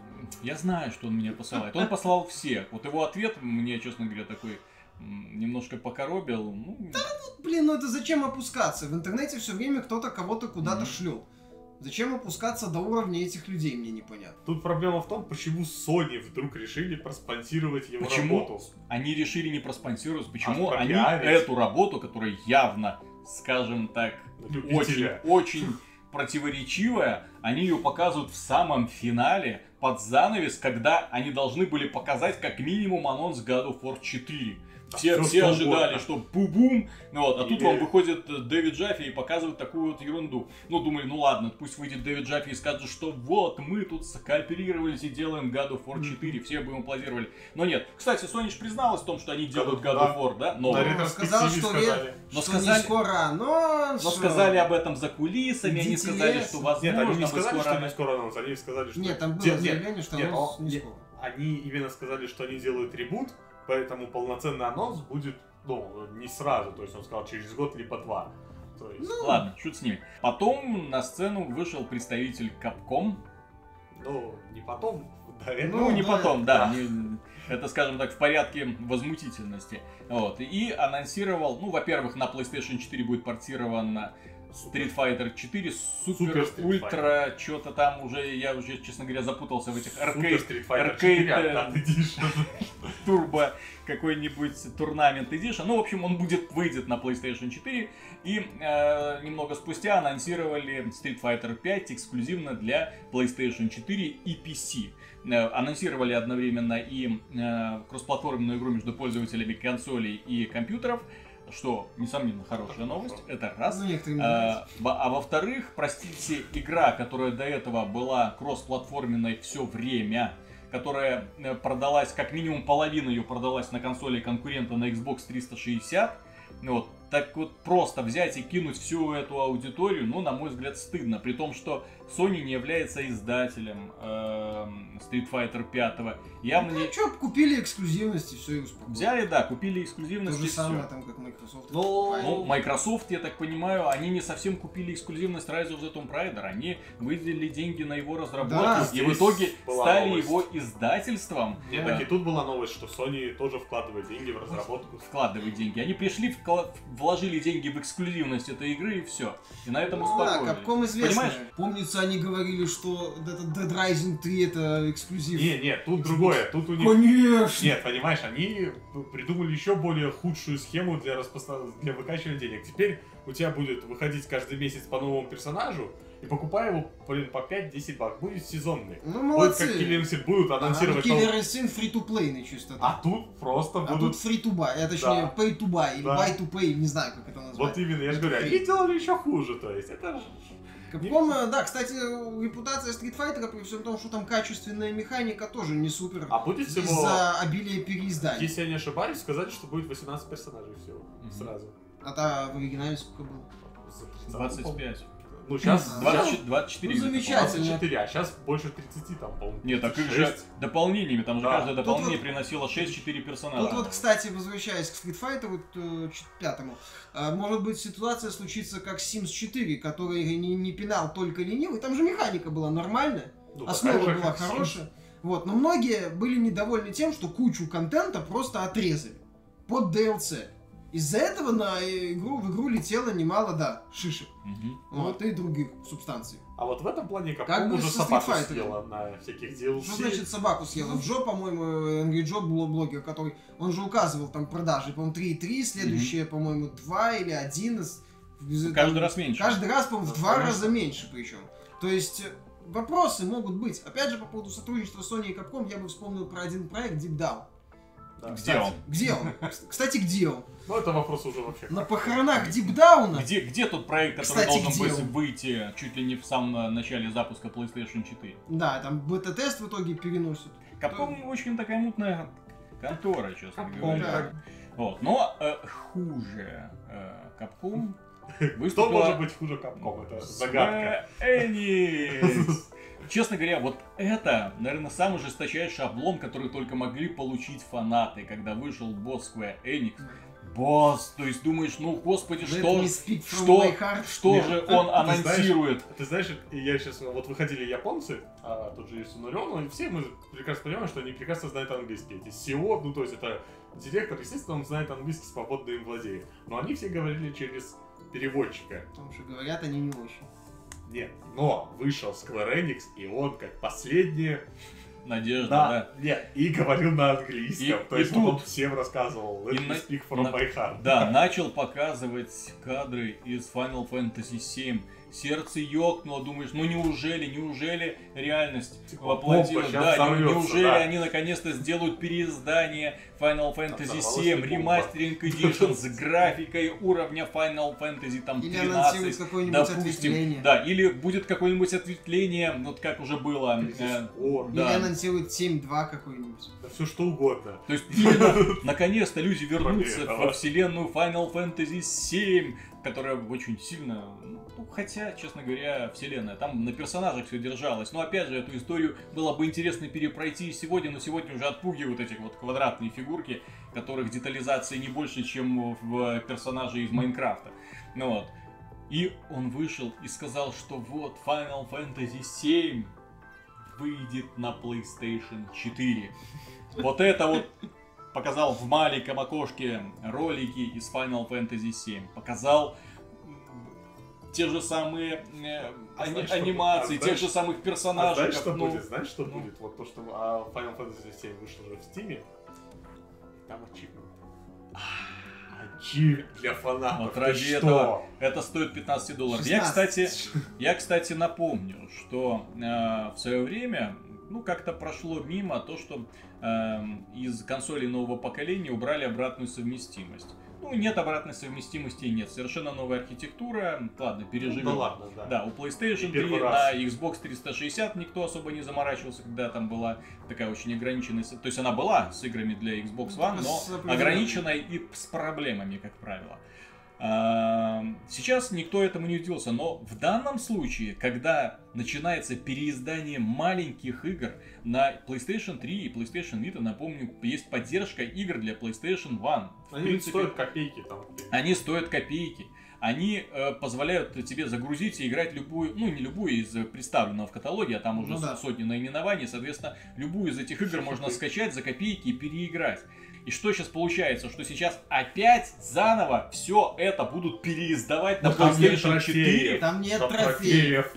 Я знаю, что он меня посылает. Он послал всех. Вот его ответ мне, честно говоря, такой немножко покоробил. Ну, блин, ну это зачем опускаться? В интернете все время кто-то кого-то куда-то Мгм. шлет. Зачем опускаться до уровня этих людей, мне непонятно. Тут проблема в том, почему Sony вдруг решили проспонсировать его Почему работу. они решили не проспонсировать? Почему А они эту работу, которая явно, скажем так, очень, очень противоречивая, они ее показывают в самом финале, под занавес, когда они должны были показать как минимум анонс God of War 4. Да Все, все что ожидали, что бу-бум, ну вот, а тут Или- вам выходит э, Дэвид Джаффи и показывает такую вот ерунду. Ну, думали, ну ладно, пусть выйдет Дэвид Джаффи и скажет, что вот, мы тут скооперировались и делаем God of War 4, все бы ему аплодировали. Но нет. Кстати, Sony ж призналась в том, что они делают God of War, да? Новый. ре- сказал, что сказали. Но что сказали- не скоро анонс. Но сказали об этом за кулисами, они Идите сказали, что Нет, возможно они не сказали, скоро... что не скоро анонс, они сказали, что... Нет, там было Нет, нет, заявление, что нет, анонс о, не нет. скоро. Они именно сказали, что они делают ребут, поэтому полноценный анонс будет, ну, не сразу, то есть он сказал через год либо два. То есть, Ну, Ладно, шут с ними. Потом на сцену вышел представитель Capcom. ну, не потом, до Ну, не да, потом, да. да. не- это, скажем так, в порядке возмутительности. Вот. И анонсировал, ну, во-первых, на PlayStation 4 будет портирован Street Fighter 4, Супер, Супер Street Ультра, что-то там уже, я уже, честно говоря, запутался в этих аркейд, аркейд, 4 э, турбо какой-нибудь турнамент Edition. Ну, в общем, он будет, выйдет на PlayStation 4. И э, немного спустя анонсировали Street Fighter 5 эксклюзивно для PlayStation 4 и PC. Э, анонсировали одновременно и э, кроссплатформенную игру между пользователями консолей и компьютеров, что, несомненно, хорошая новость. Это раз. Ну, А, а во-вторых, простите, игра, которая до этого была кроссплатформенной все время, которая э, продалась, как минимум половина ее продалась на консоли конкурента на Xbox 360, ну вот, так вот просто взять и кинуть всю эту аудиторию, ну, на мой взгляд, стыдно. При том, что Sony не является издателем эм, Street Fighter 5. Явно не... Ну, что, купили эксклюзивности, все и успокоились. Взяли, да, купили То эксклюзивность и же всё. самое, там, как Microsoft. Ну, покупает. Ну, Microsoft, я так понимаю, они не совсем купили эксклюзивность Rise of the Tomb Raider. Они выделили деньги на его разработку Да, и в итоге стали новость. его издательством. Нет, Да. так и тут была новость, что Sony тоже вкладывает деньги в разработку. Вкладывать деньги. Они пришли, вкла- вложили деньги в эксклюзивность этой игры и все. И на этом Ну да, успокоились. Capcom известно. Понимаешь? Помнится, они говорили, что этот Dead Rising 3 это эксклюзив. Не, нет, тут другое. Тут у них Конечно! Нет, понимаешь, они придумали еще более худшую схему для, распоста... для выкачивания денег. Теперь у тебя будет выходить каждый месяц по новому персонажу, и покупая его, блин, по 5-10 бак, будет сезонный. Ну, молодцы. как Killer Instinct, будут анонсировать Killer новый- Instinct free-to-play чисто. А тут просто А будут... тут free-to-buy, а точнее Да. pay-to-buy или Да. buy-to-pay, не знаю, как это назвать. Вот именно, я же говорю, они делали еще хуже, то есть это э, да, кстати, репутация Street Fighter, при всем том, что там качественная механика, тоже не супер. А будет всего, Из-за обилия переизданий. если я не ошибаюсь, сказали, что будет 18 персонажей всего Мгм. сразу. А та в оригинале сколько было? За 30, 25. Ну, сейчас... 20 24 Ну, где-то, замечательно. 24, а сейчас больше 30 там, по-моему. Нет, так их 36. же дополнениями, там же Да. каждое Тут дополнение вот- приносило 6-4 персонажа. Тут вот, кстати, возвращаясь к Street Fighter вот, э, пятому, э, может быть ситуация случится как Sims 4, который не, не пинал только ленивый, там же механика была нормальная, Ну, основа была хорошая. Вот, но многие были недовольны тем, что кучу контента просто отрезали под DLC. Из-за этого на игру, в игру летело немало, да, шишек. Мгм. Вот, и других субстанций. А вот в этом плане Capcom Как бы уже собаку съела на всяких DLC. Что значит собаку съела? Джо, по-моему, Angry Joe был блогер, который, он же указывал там продажи, по-моему, 3,3, следующее, по-моему, 2 или 1. из- из- Каждый там, раз меньше. Каждый раз, по-моему, в два конечно. раза меньше причем. То есть, э, вопросы могут быть. Опять же, по поводу сотрудничества Sony и Capcom, я бы вспомнил про один проект Deep Down. Да, Где он? Где он? Кстати, где он? Ну, это вопрос уже вообще. На похоронах Дипдауна? Где, где тот проект, который Кстати, должен был выйти чуть ли не в самом начале запуска PlayStation 4? Да, там бета-тест в итоге переносят. Capcom очень такая мутная контора, честно Capcom, говоря. да. Вот. Но э, хуже э, Кто выступила может быть хуже Capcom? Это загадка. Enix. Честно говоря, вот это, наверное, самый жесточайший облом, который только могли получить фанаты, когда вышел босс Square Enix. босс. То есть думаешь, ну господи, Let что, что, что Нет, же ты- он ты знаешь, анонсирует? Ты знаешь, я сейчас, вот выходили японцы, а тут же есть Нурион, и все мы прекрасно понимаем, что они прекрасно знают английский. Эти SEO, ну то есть это директор, естественно, он знает английский, свободно им владеет. Но они все говорили через переводчика. Потому что говорят они не очень. Нет, но вышел Square Enix, и он как последнее Надежда, Да, да. нет, и говорил на английском. И- то и есть он тут- всем рассказывал. Let и me на- speak from на- my heart. Да, начал показывать кадры из Final Fantasy VII. Сердце ёкнуло, думаешь, ну неужели, неужели реальность Типа, воплотилась? бомба Да, взорвётся, неужели да. они наконец-то сделают переиздание Final Fantasy VII, ремастеринг Edition с графикой уровня Final Fantasy там Или 13, анонсируют какое-нибудь допустим, ответвление. да, или будет какое-нибудь ответвление, вот как уже было. э, Core, Или да. анонсируют 7.2 какой-нибудь. да все что угодно. То есть наконец-то люди вернутся во вселенную Final Fantasy VII, которая очень сильно, ну, хотя, честно говоря, вселенная, там на персонажах все держалось. Но опять же, эту историю было бы интересно перепройти сегодня, но сегодня уже отпугивают этих вот квадратные фигурки, которых детализация не больше, чем в персонажей из Майнкрафта. Ну вот. И он вышел и сказал, что вот Final Fantasy VII выйдет на PlayStation 4. Вот это вот показал в маленьком окошке ролики из Final Fantasy VII. Показал те же самые э, А ани- знаешь, что- анимации, а тех знаешь- же самых А персонажей. знаешь, что ну, будет? Знаешь, что ну. будет? Вот то, что а, Final Fantasy 7 вышел уже в Steam, там ачивмент. Ачивмент для фанатов. Вот ради что? этого Это стоит 15 долларов. Я, 16. кстати, я, кстати, напомню, что э, в свое время, ну, как-то прошло мимо то, что э, из консолей нового поколения убрали обратную совместимость. Ну, нет обратной совместимости, нет. Совершенно новая архитектура. Ладно, переживем. Ну да ладно, да. Да, у PlayStation И 3 первый на раз. Xbox 360 никто особо не заморачивался, когда там была такая очень ограниченная... с- То есть она была с играми для Xbox One, С но определенными. ограниченная и с проблемами, как правило. Сейчас никто этому не удивился, но в данном случае, когда начинается переиздание маленьких игр на PlayStation 3 и PlayStation Vita, напомню, есть поддержка игр для PlayStation One. В Они принципе, стоят копейки там. они стоят копейки. Они э, позволяют тебе загрузить и играть любую, ну не любую из представленного в каталоге, а там уже Ну да. сотни наименований, соответственно, любую из этих игр можно скачать за копейки и переиграть. И что сейчас получается? Что сейчас опять заново все это будут переиздавать на Ну, там нет PlayStation 4. трофеев. Там нет Там трофеев.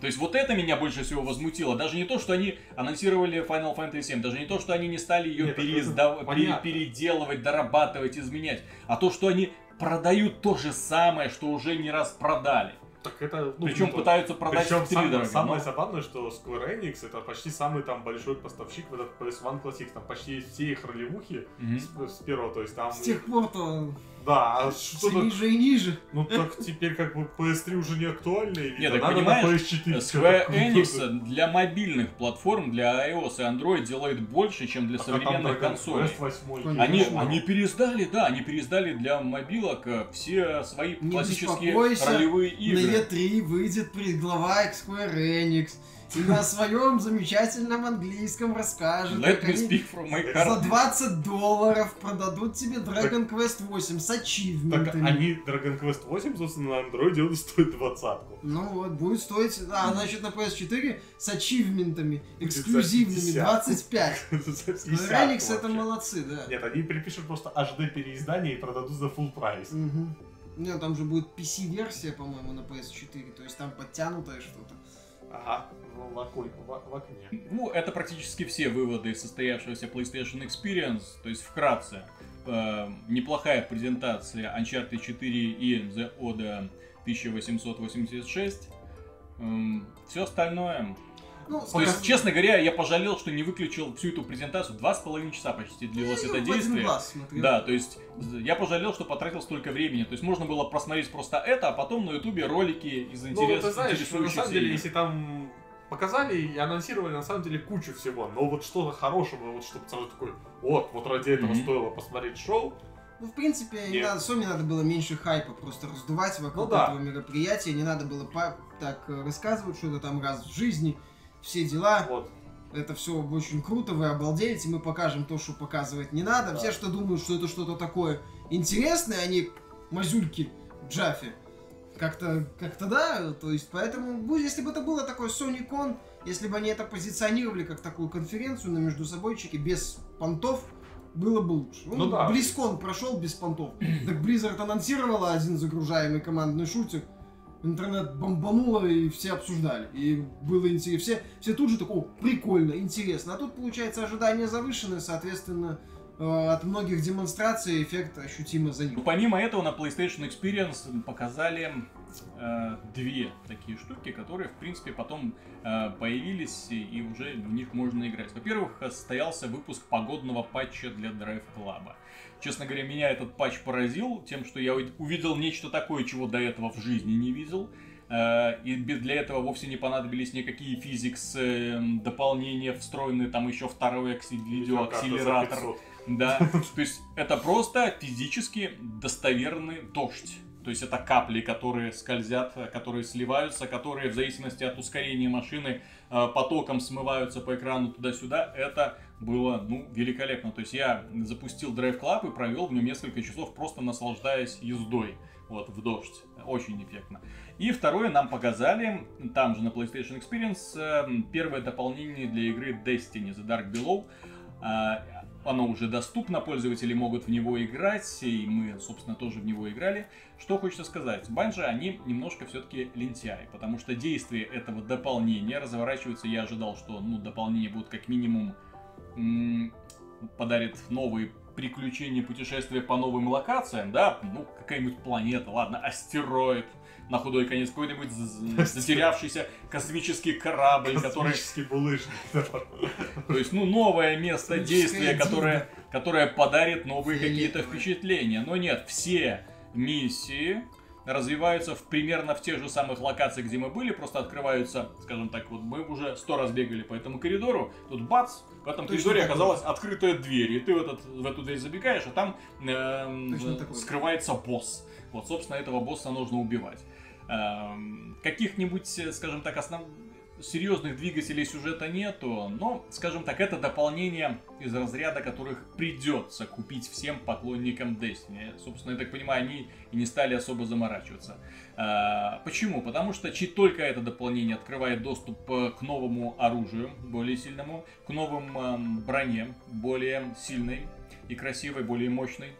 То есть вот это меня больше всего возмутило. Даже не то, что они анонсировали Final Fantasy 7, даже не то, что они не стали ее Нет, переиздав- пере- переделывать, дорабатывать, изменять, а то, что они продают то же самое, что уже не раз продали. Так это, ну, Причем ну, пытаются продать Причем в дорого. самое но- забавное, что Square Enix это почти самый там большой поставщик в этот PS1 Classic. Там почти все их ролевухи Мгм. с, с первого, то есть там... С тех пор-то Да, а все что-то... ниже и ниже. Ну так теперь как бы PS3 уже не актуально или Нет, так надо понимаешь, на PS4 Square Enix для мобильных платформ, для iOS и Android делает больше, чем для А современных консолей. Quest 8 Конечно. Они, они переиздали, да, они переиздали для мобилок э, все свои Не классические ролевые На игры. E3 выйдет предглава Square Enix. На своем замечательном английском расскажет, Let me speak from my за heart. 20 долларов продадут тебе Dragon Quest 8 с Так ачивментами. они Dragon Quest 8, собственно, на он стоит двадцатку. Ну вот, будет стоить, а, значит, на PS4 с ачивментами, эксклюзивными, 50. 25. За Square 50 Enix это молодцы, да. Нет, они припишут просто HD переиздание и продадут за full прайс. Не, там же будет PC-версия, по-моему, на PS4, то есть там подтянутое что-то. Ага, в, в око- в- в окне. Ну, это практически все выводы из состоявшегося PlayStation Experience. То есть, вкратце, э, неплохая презентация Uncharted 4 и The Oda 1886. все остальное. Ну, То есть, честно говоря, я пожалел, что не выключил всю эту презентацию. Два с половиной часа почти длилось это в один действие. глаз смотрел. Да, то есть я пожалел, что потратил столько времени. То есть можно было просмотреть просто это, а потом на ютубе ролики из Ну, интерес... ты знаешь, на самом деле, если там показали и анонсировали на самом деле кучу всего, но вот что-то хорошего, вот чтобы сразу такой, вот, вот ради этого Мгм. стоило посмотреть шоу, Ну, в принципе, не Нет. надо, Sony надо было меньше хайпа просто раздувать вокруг Ну да. этого мероприятия. Не надо было так э, рассказывать что-то там раз в жизни, все дела. вот. это все очень круто, вы обалдеете, мы покажем то, что показывать не надо. Да. Все, что думают, что это что-то такое интересное, они мазюльки в Джафе. Как-то, как-то да, то есть поэтому, ну, если бы это было такое Sony Con, если бы они это позиционировали как такую конференцию на между собойчике без понтов, было бы лучше. Ну да. Близкон прошел без понтов. Так Blizzard анонсировала один загружаемый командный шутер, интернет бомбануло, и все обсуждали. И было интересно. Все, все тут же такое, прикольно, интересно. А тут, получается, ожидания завышены, соответственно, от многих демонстраций эффект ощутимо за Ну, ним. Помимо этого, на PlayStation Experience показали э, две такие штуки, которые, в принципе, потом э, появились, и, и уже в них можно играть. Во-первых, состоялся выпуск погодного патча для Drive Club. Честно говоря, меня этот патч поразил тем, что я уви- увидел нечто такое, чего до этого в жизни не видел. Э, И для этого вовсе не понадобились никакие физикс э, дополнения, встроенные там еще второй акси- видеоакселератор. Да, то есть это просто физически достоверный дождь. То есть это капли, которые скользят, э, которые сливаются, которые в зависимости от ускорения машины э, потоком смываются по экрану туда-сюда. Это было, ну, великолепно. То есть я запустил Drive Club и провел в нем несколько часов, просто наслаждаясь ездой. Вот, в дождь. Очень эффектно. И второе нам показали, там же на PlayStation Experience, э, первое дополнение для игры Destiny The Dark Below. Оно уже доступно, пользователи могут в него играть, и мы, собственно, тоже в него играли. Что хочется сказать, Банжи, они немножко все-таки лентяи, потому что действие этого дополнения разворачивается, я ожидал, что, ну, дополнение будут как минимум подарит новые приключения, путешествия по новым локациям, да, ну, какая-нибудь планета, ладно, астероид, на худой конец, какой-нибудь затерявшийся космический корабль, который Космический булыжник. то есть, ну, новое место действия, которое, которое подарит новые какие-то впечатления. Но нет, все миссии развиваются в, примерно в тех же самых локациях, где мы были, просто открываются, скажем так, вот мы уже сто раз бегали по этому коридору, тут бац, в этом Точно коридоре такой. оказалась открытая дверь, и ты в, этот, в эту дверь забегаешь, а там такой. скрывается босс. Вот, собственно, этого босса нужно убивать. Эм, Каких-нибудь, э, скажем так, основ... серьезных двигателей сюжета нету, но, скажем так, это дополнение из разряда, которых придется купить всем поклонникам Destiny. Собственно, я так понимаю, они и не стали особо заморачиваться. А, Почему? Потому что чуть только это дополнение открывает доступ э, к новому оружию, более сильному, к новым эм, броне, более сильной и красивой, более мощной.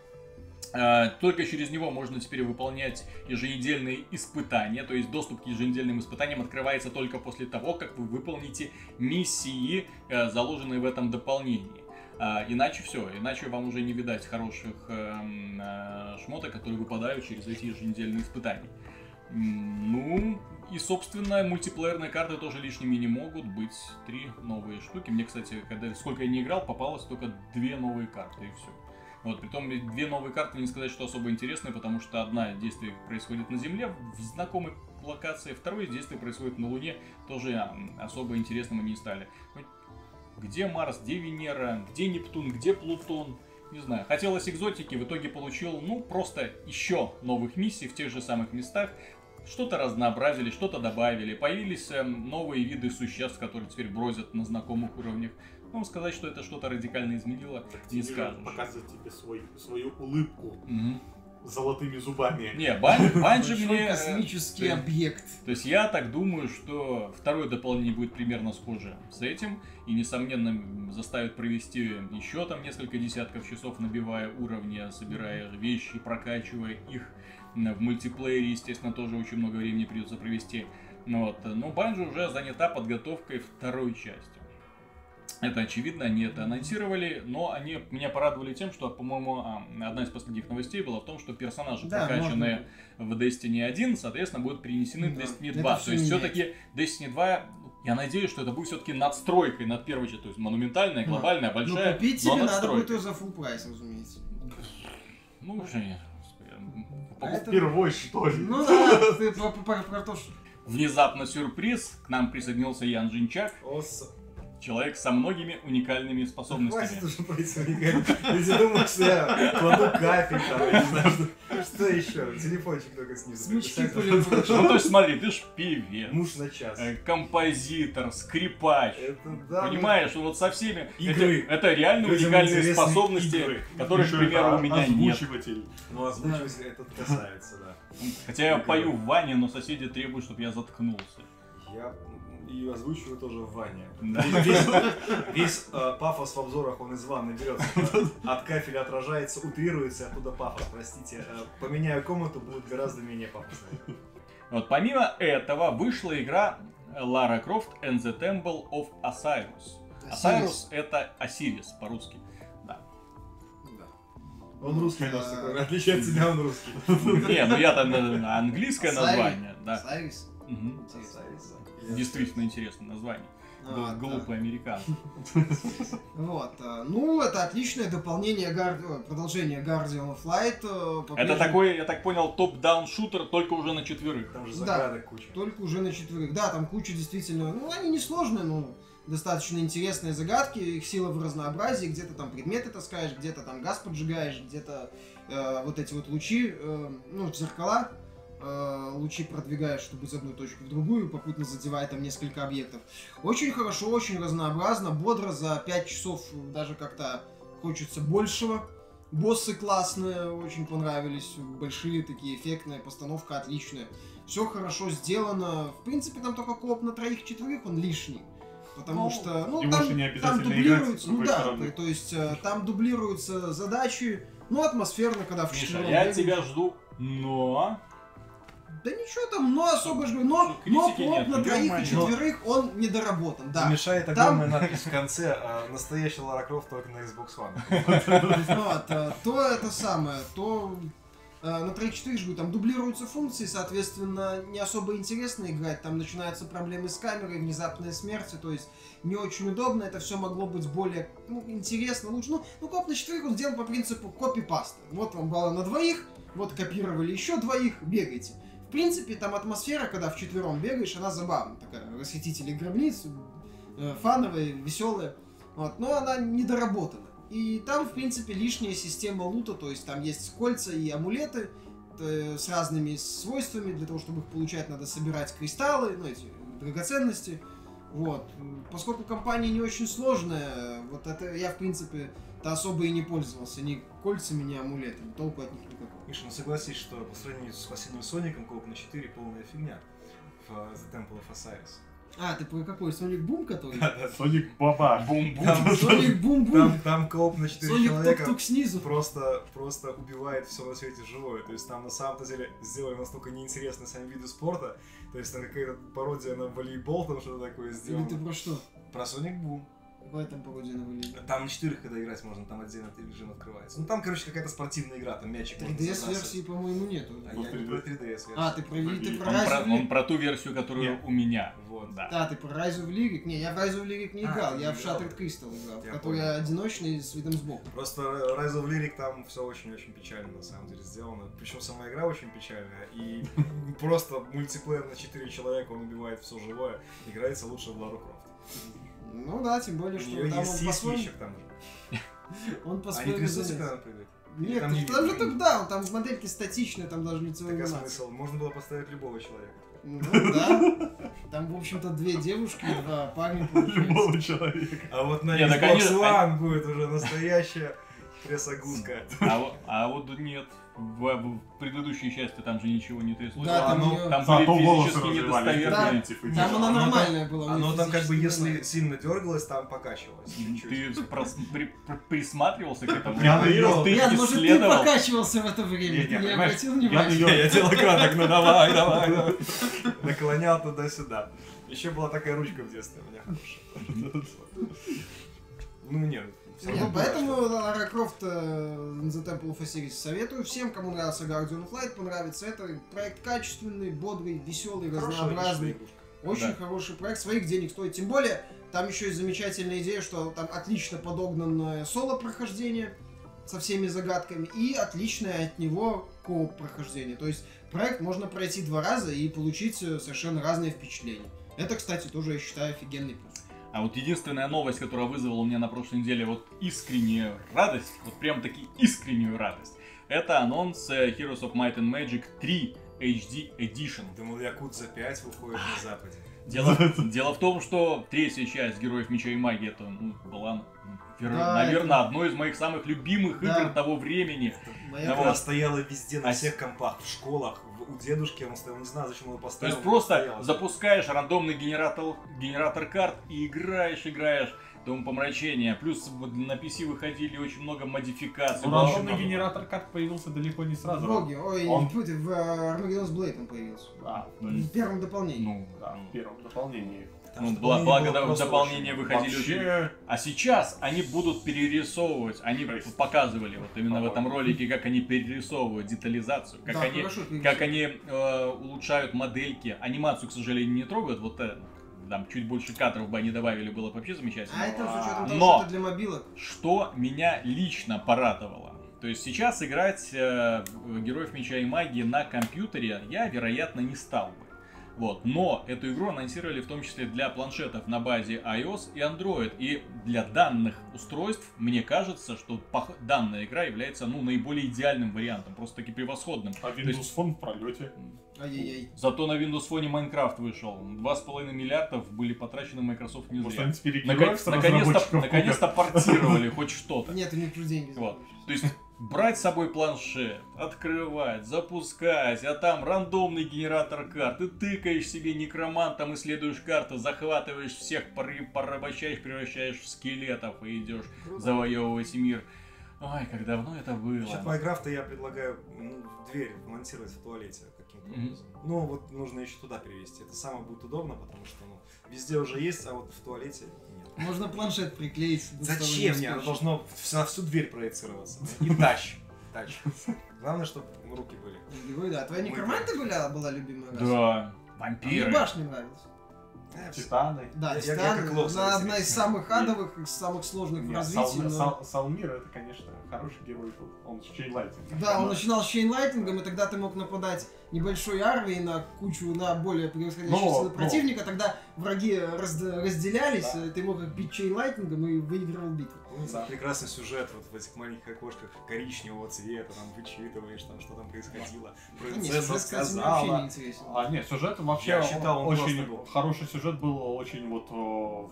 А, Только через него можно теперь выполнять еженедельные испытания, то есть доступ к еженедельным испытаниям открывается только после того, как вы выполните миссии, э, заложенные в этом дополнении. А, Иначе все, иначе вам уже не видать хороших э, шмоток, которые выпадают через эти еженедельные испытания. Ну, и, собственно, мультиплеерные карты тоже лишними не могут быть. Три новые штуки. Мне, кстати, когда сколько я не играл, попалось только две новые карты, и все. Вот, притом две новые карты, не сказать, что особо интересные, потому что одна действие происходит на Земле, в знакомой локации, второе действие происходит на Луне, тоже особо интересным они не стали. Где Марс, где Венера, где Нептун, где Плутон, не знаю. Хотелось экзотики, в итоге получил, ну, просто еще новых миссий в тех же самых местах. Что-то разнообразили, что-то добавили. Появились эм, новые виды существ, которые теперь бродят на знакомых уровнях. Ну, сказать, что это что-то радикально изменило, не скажешь. Показывает тебе свой, свою улыбку Мгм. золотыми зубами. Не, Бан- Банжи Большой мне... э, космический э, объект. То есть я так думаю, что второе дополнение будет примерно схоже с этим. И, несомненно, заставит провести еще там несколько десятков часов, набивая уровни, собирая вещи, прокачивая их. В мультиплеере, естественно, тоже очень много времени придется провести. Ну Вот. Но Банжи уже занята подготовкой второй части. Это очевидно, они это анонсировали, но они меня порадовали тем, что, по-моему, а, одна из последних новостей была в том, что персонажи, Да, прокачанные в Destiny 1, соответственно, будут перенесены в Да, Destiny это 2. всё То есть все-таки Destiny 2, ну, я надеюсь, что это будет все-таки надстройкой над первой частью, то есть монументальная, Да. глобальная, Ну, большая, купить но тебе надо будет ее за full прайс, разумеется. Ну, уже нет, А это- Впервой, что ли? Ну да, ты про, про- про то, что... Внезапно сюрприз, к нам присоединился Ян Джинчак. Человек со многими уникальными Хватит способностями. уже про эти уникальные. Ты думаешь, что я кладу кафель там, я не знаю, что, что еще? Телефончик только снизу. Смычки. Ну, то есть, смотри, ты ж певец, Муж на час. э, композитор, скрипач. Это да. Понимаешь, вот со всеми... Игры. Это, это реально Людям уникальные способности, игры. которых, к примеру, у меня нет. озвучиватель. Ну, озвучивать это касается, да. Хотя я Игры. пою в ванне, но соседи требуют, чтобы я заткнулся. Я и озвучиваю тоже в ванне. Да. Весь, весь, э, пафос в обзорах он из ванны берется. От кафеля отражается, утрируется, и оттуда пафос, простите. Э, Поменяю комнату, будет гораздо менее пафосно. Вот помимо этого вышла игра Lara Croft and the Temple of Osiris. Osiris это Осирис по-русски. Да. Да. Он русский, Да. просто такой, в отличие от тебя он русский. Не, ну я там на английское название, да. Сайрис. Действительно интересное название. А, да. Глупый американец. Вот. э, Ну, это отличное дополнение, э, продолжение Guardian of Light. э, Это такой, я так понял, топ-даун шутер, только уже на четверых. Там же Да. загадок куча. Только уже на четверых. Да, там куча действительно... Ну, они не сложные, но достаточно интересные загадки. Их сила в разнообразии. Где-то там предметы таскаешь, где-то там газ поджигаешь, где-то э, вот эти вот лучи, э, ну, зеркала, э, лучи продвигаешь, чтобы из одной точки в другую, попутно задевая там несколько объектов. Очень хорошо, очень разнообразно, бодро, за 5 часов даже как-то хочется большего. Боссы классные, очень понравились, большие такие, эффектная постановка отличная. Все хорошо сделано. В принципе, там только коп на троих-четверых, он лишний. Потому Ну, что, ну, там, не там дублируются, ну да, стороны. то есть э, там дублируются задачи, ну, атмосферно, когда в Миша, я тебя жду, но... Да ничего там, но особо же, но, но Критики коп нет, на ну, троих и четверых он недоработан, да. Мешает Там- огромная надпись в конце, а, настоящий Лара Крофт только на Xbox One. Вот, э, то это самое, то э, на троих четырех же там дублируются функции, соответственно, не особо интересно играть, там начинаются проблемы с камерой, внезапные смерти, то есть не очень удобно, это все могло быть более ну, интересно, лучше. Ну, ну, коп на четверых он сделан по принципу копи-паста. Вот вам было на двоих, вот копировали еще двоих, бегайте. В принципе, там атмосфера, когда в четвером бегаешь, она забавная, такая, расхитители гробниц, э, фановая, веселая. Вот, но она недоработана. И там, в принципе, лишняя система лута, то есть там есть кольца и амулеты э, с разными свойствами. Для того, чтобы их получать, надо собирать кристаллы, ну, эти драгоценности. Вот. Поскольку компания не очень сложная, вот это я, в принципе, то особо и не пользовался ни кольцами, ни амулетами. Толку от них никакого. Миша, ну согласись, что по сравнению с последним Соником, коп на 4 полная фигня в э, The Temple of Osiris. А, ты про какой? Соник Бум, который? Соник Баба. Бум-бум. Там, Соник Бум Бум! там, там кооп на 4 Соник человека Тук-Тук снизу. просто, просто убивает все на свете живое. То есть там на самом-то деле сделали настолько неинтересные сами виды спорта. То есть там какая-то пародия на волейбол, там что-то такое Или ты сделано. про что? Про Sonic Boom. В этом пародия на Валерий. Там на четырех, когда играть можно, там отдельно режим открывается. Ну там, короче, какая-то спортивная игра, там мячик можно 3DS-версии, забрасывать. по-моему, нету. А я не про 3DS А, ты про, ты про Он про, он про ту версию, которую Нет. у меня. Вот. Да. Да, ты про Rise of Lyric? Не, я в Rise of Lyric не А, играл, ты я не в. Shattered Crystal играл, Я который понял. одиночный с видом сбоку. Просто Rise of Lyric там все очень-очень печально на самом деле сделано. Причем сама игра очень печальная. И просто мультиплеер на 4 человека, он убивает все живое. Играется лучше в Лару Крофт. Ну да, тем более, что там есть он по-своему... еще к тому же. Он Они по-своему трясутся, залез. когда прыгает? Нет, Там там, не там же видно. так, да, там модельки статичные, там даже не целая Так а смысл? Можно было поставить любого человека. Ну да. Там, в общем-то, две девушки два парня. Любого человека. А вот на ну, Xbox One будет уже настоящая трясогузка. А, вот- а вот нет. В, в предыдущей части там же ничего не тряслось. Да, там ну, её- там Зато были физически недостоверные. типа, Там она Оно нормальная была. у Оно там как бы, если нормальная. сильно дергалось, там покачивалось. чуть-чуть. Ты прос- при- при- присматривался к этому? Я на Или её- ты Ян, может, ты покачивался в это время? Ты не, обратил я внимания? её- Я делал экран так, ну давай, давай, давай. Наклонял туда-сюда. Еще была такая ручка в детстве у меня хорошая. Ну нет, всё Нет, равно поэтому было, Лара Крофт э, The Temple of Osiris советую всем, кому нравился Guardian of Light, понравится это. Проект качественный, бодрый, веселый, что хорошая разнообразный. Очень Да. хороший проект, своих денег стоит. Тем более, там еще есть замечательная идея, что там отлично подогнанное соло-прохождение со всеми загадками и отличное от него кооп прохождение. То есть проект можно пройти два раза и получить э, совершенно разные впечатления. Это, кстати, тоже, я считаю, офигенный. А вот единственная новость, которая вызвала у меня на прошлой неделе вот искреннюю радость, вот прям таки искреннюю радость, это анонс э, Heroes of Might and Magic 3 HD Edition. Думал, Якудза 5 выходит на Западе. Дело, дело в том, что третья часть Героев Меча и Магии это ну, была, Да, наверное, это- одной из моих самых любимых Да. игр того времени. Моя Да Она стояла везде, на всех компах, в школах, в- у дедушки он стоял, не знаю, зачем он его То поставил. есть но просто стояла. запускаешь рандомный генератор, генератор карт и играешь, играешь до помрачения. Плюс на PC выходили очень много модификаций. Очень рандомный много- генератор карт появился далеко не В сразу. Роге, ой, Он- не путай, в э, Armageddon's Blade он появился. А, ну, В первом дополнении. Ну, да, в первом дополнении. Ну, дополнение благо дополнения очень- выходили. Вообще, А сейчас они будут перерисовывать, они Жесть. показывали вот именно в этом По-моему. ролике, как они перерисовывают детализацию, как Да, они хорошо как они э, улучшают модельки. Анимацию, к сожалению, не трогают. Вот э, там чуть больше кадров бы они добавили, было бы вообще замечательно. А это с учетом того, Но- что это для мобилок. Что меня лично порадовало. То есть сейчас играть э, в Героев Меча и Магии на компьютере я, вероятно, не стал бы. Вот. Но эту игру анонсировали в том числе для планшетов на базе iOS и Android. И для данных устройств, мне кажется, что пох- данная игра является ну, наиболее идеальным вариантом, просто таки превосходным. а То есть- Windows Phone в пролете. Ай-яй-яй. Зато на Windows Phone Майнкрафт вышел. 2,5 миллиардов были потрачены Microsoft не зря. Наконец-то наконец-то портировали хоть что-то. Нет, у них деньги Вот. То есть брать с собой планшет, открывать, запускать, а там рандомный генератор карт, ты тыкаешь себе некромантом, исследуешь карты, захватываешь всех, порабощаешь, превращаешь в скелетов и идешь Круто. завоевывать мир. Ой, как давно это было. Насчет Майнкрафта я предлагаю ну, дверь монтировать в туалете каким-то Мгм. образом. Ну, вот нужно еще туда перевести. Это самое будет удобно, потому что ну, везде уже есть, а вот в туалете. Можно планшет приклеить. Зачем не мне? Оно должно на всю дверь проецироваться. И тач. Тач. Главное, чтобы руки были. Герой, да. Твоя некроманта была, была любимая раса? Да, мне вампиры. башня нравилась. Э, всё. Титаны. Да, Я- я- Титан, я как лох она одна из самых адовых, из самых сложных в развитии. Сал- но- Сал- Салмир это, конечно, хороший герой был. Он с чейнлайтингом. Да, он начинал с чейнлайтингом, и тогда ты мог нападать небольшой армией на кучу, на более превосходящие Но- силы но- противника, тогда враги разд- разделялись, Да. ты мог их бить чейнлайтингом и выигрывал битву. Ну, за прекрасный сюжет вот в этих маленьких окошках коричневого цвета, там вычитываешь, там что там происходило. Принцесса сюжет, кстати, мне вообще сказала. не интересен. А, нет, сюжет вообще Я считал, он очень был. хороший сюжет был, очень вот... его?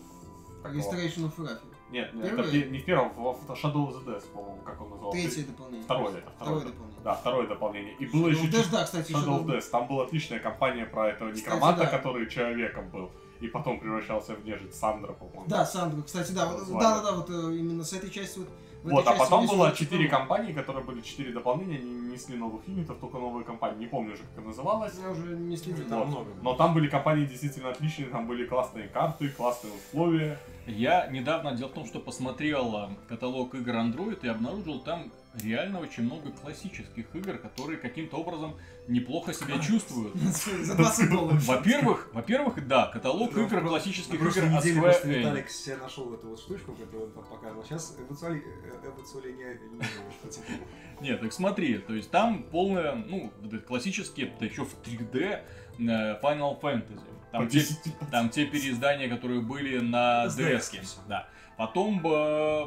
Restoration of Raphael. Нет, нет, Первый? это не в первом, в в Shadow of the Death, по-моему, как он назывался. Третье дополнение. Второе это, Второе второе. дополнение. Да, второе дополнение. И было еще даже, да, кстати, Shadow of Death. Там была отличная кампания про этого Кстати, некроманта, да. который человеком был. И потом превращался в нежить Сандра, по-моему. Да, Сандру, кстати, да, вот, Назвали. да, да, да, вот э, именно с этой частью вот. в Вот, а части потом было четыре компании, которые были четыре дополнения, они не несли новых юнитов, только новые компании. Не помню уже, как это называлось. Я уже не следил. Там Вот. много. Но там были компании действительно отличные, там были классные карты, классные условия. Я недавно, дело в том, что посмотрел а, каталог игр Android и обнаружил там реально очень много классических игр, которые каким-то образом неплохо себя чувствуют. За 20 долларов. Во-первых, во-первых, да, каталог Ну, игр классических игр от Square. Виталик себе нашел эту вот штучку, которую он там показывал. Сейчас эволюциони... э, что типа. Нет, так смотри, то есть там полная, ну, классические, да еще в 3D э, Final Fantasy. Там те, 10 там те переиздания, которые были на Это DS. Да. Потом э,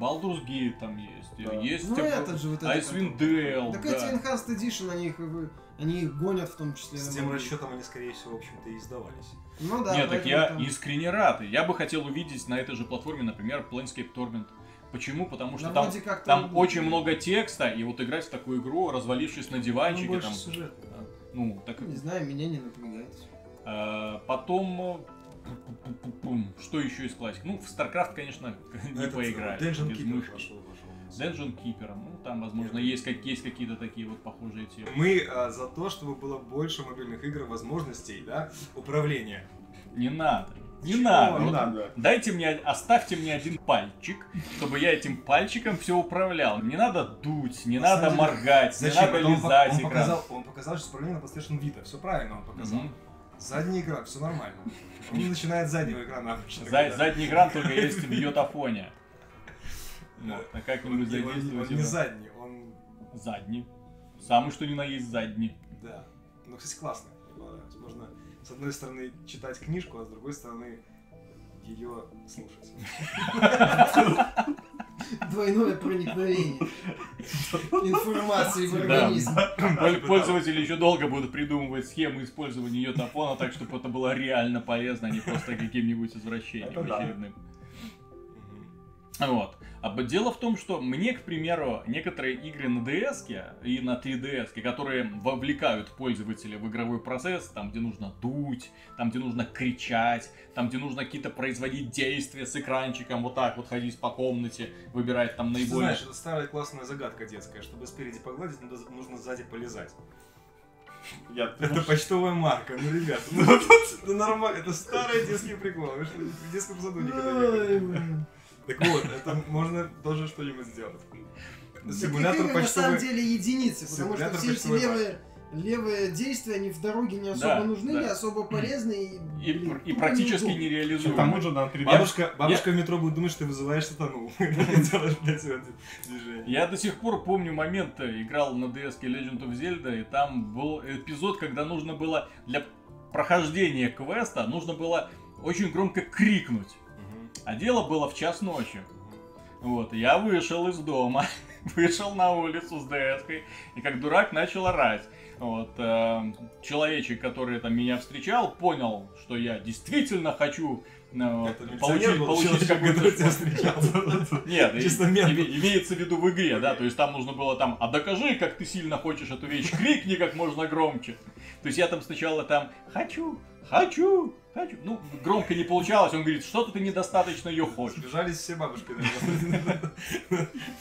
Baldur's Gate там есть. Да. Есть Ну, э, этот же вот. Icewind Dale. Так да. эти Enhanced Edition, они их, вы- они их гонят в том числе. С тем расчетом они, скорее всего, в общем-то, и издавались. Ну да. Нет, так я там- искренне рад. Я бы хотел увидеть на этой же платформе, например, Planescape Torment. Почему? Потому что Да, там, там очень много текста, и вот играть в такую игру, развалившись на Ну, диванчике, больше там, сюжет. ну, так Не знаю, меня не напрягает. Э, Потом, э, что еще из классик? Ну, в StarCraft, конечно, не Этот, поиграли. Dungeon Keeper пошел, пошел. Dungeon Keeper, ну, там, возможно, Нет. есть, есть какие-то такие вот похожие темы. Мы а, за то, чтобы было больше мобильных игр, возможностей, да, управления. Не надо, не Чего? надо. Не Вот надо. Дайте мне, оставьте мне один пальчик, чтобы я этим пальчиком все управлял. Не надо дуть, не На надо деле, моргать, не Зачем? надо он, по- лизать он экран. показал, он показал, что управление на PlayStation Vita. Все правильно он показал. Мгм. Задний экран, все нормально. Он не начинает с заднего экрана обычно. За- задний экран только есть в йотафоне. Вот, а как-нибудь он- он задействовать не задний, он... Задний. Самый что ни на есть задний. Да. Ну, кстати, классно. Мне понравилось. Можно, с одной стороны, читать книжку, а с другой стороны, ее слушать. Двойное проникновение информации в организм. Пол- Пользователи еще долго будут придумывать схемы использования ее топона, так чтобы это было реально полезно, а не просто каким-нибудь извращением очередным. Вот. А дело в том, что мне, к примеру, некоторые игры на DS и на 3DS, которые вовлекают пользователя в игровой процесс, там, где нужно дуть, там, где нужно кричать, там, где нужно какие-то производить действия с экранчиком, вот так вот ходить по комнате, выбирать там Ты наиболее... знаешь, это старая классная загадка детская. Чтобы спереди погладить, надо- нужно сзади полезать. Я Это почтовая марка, ну, ребят, ну, это ну, нормально, это старый детский прикол. Вы что, в детском саду никогда не блин. Так вот, это можно тоже что-нибудь сделать. Симулятор игр на самом деле единицы, потому что все эти левые, левые действия, они в дороге не особо Да, нужны, да. не особо полезны. И, блин, и практически неудобно. К нереализуемо. тому же 3D... Бабушка, бабушка в метро будет думать, что ты вызываешь сатану. Я до сих пор помню момент, э, играл на DS Legend of Zelda, и там был эпизод, когда нужно было для прохождения квеста, нужно было очень громко крикнуть. А дело было в час ночи. Вот, я вышел из дома, вышел на улицу с ds и как дурак начал орать. Вот, э, человечек, который там меня встречал, понял, что я действительно хочу милиционер получить, получить шпор. встречал. Нет, имеется в виду в игре, да, то есть там нужно было там, а докажи, как ты сильно хочешь эту вещь, крикни как можно громче. То есть я там сначала там хочу, хочу, хочу. Ну, громко не получалось, он говорит, что-то ты недостаточно ее хочешь. Сбежались все бабушки.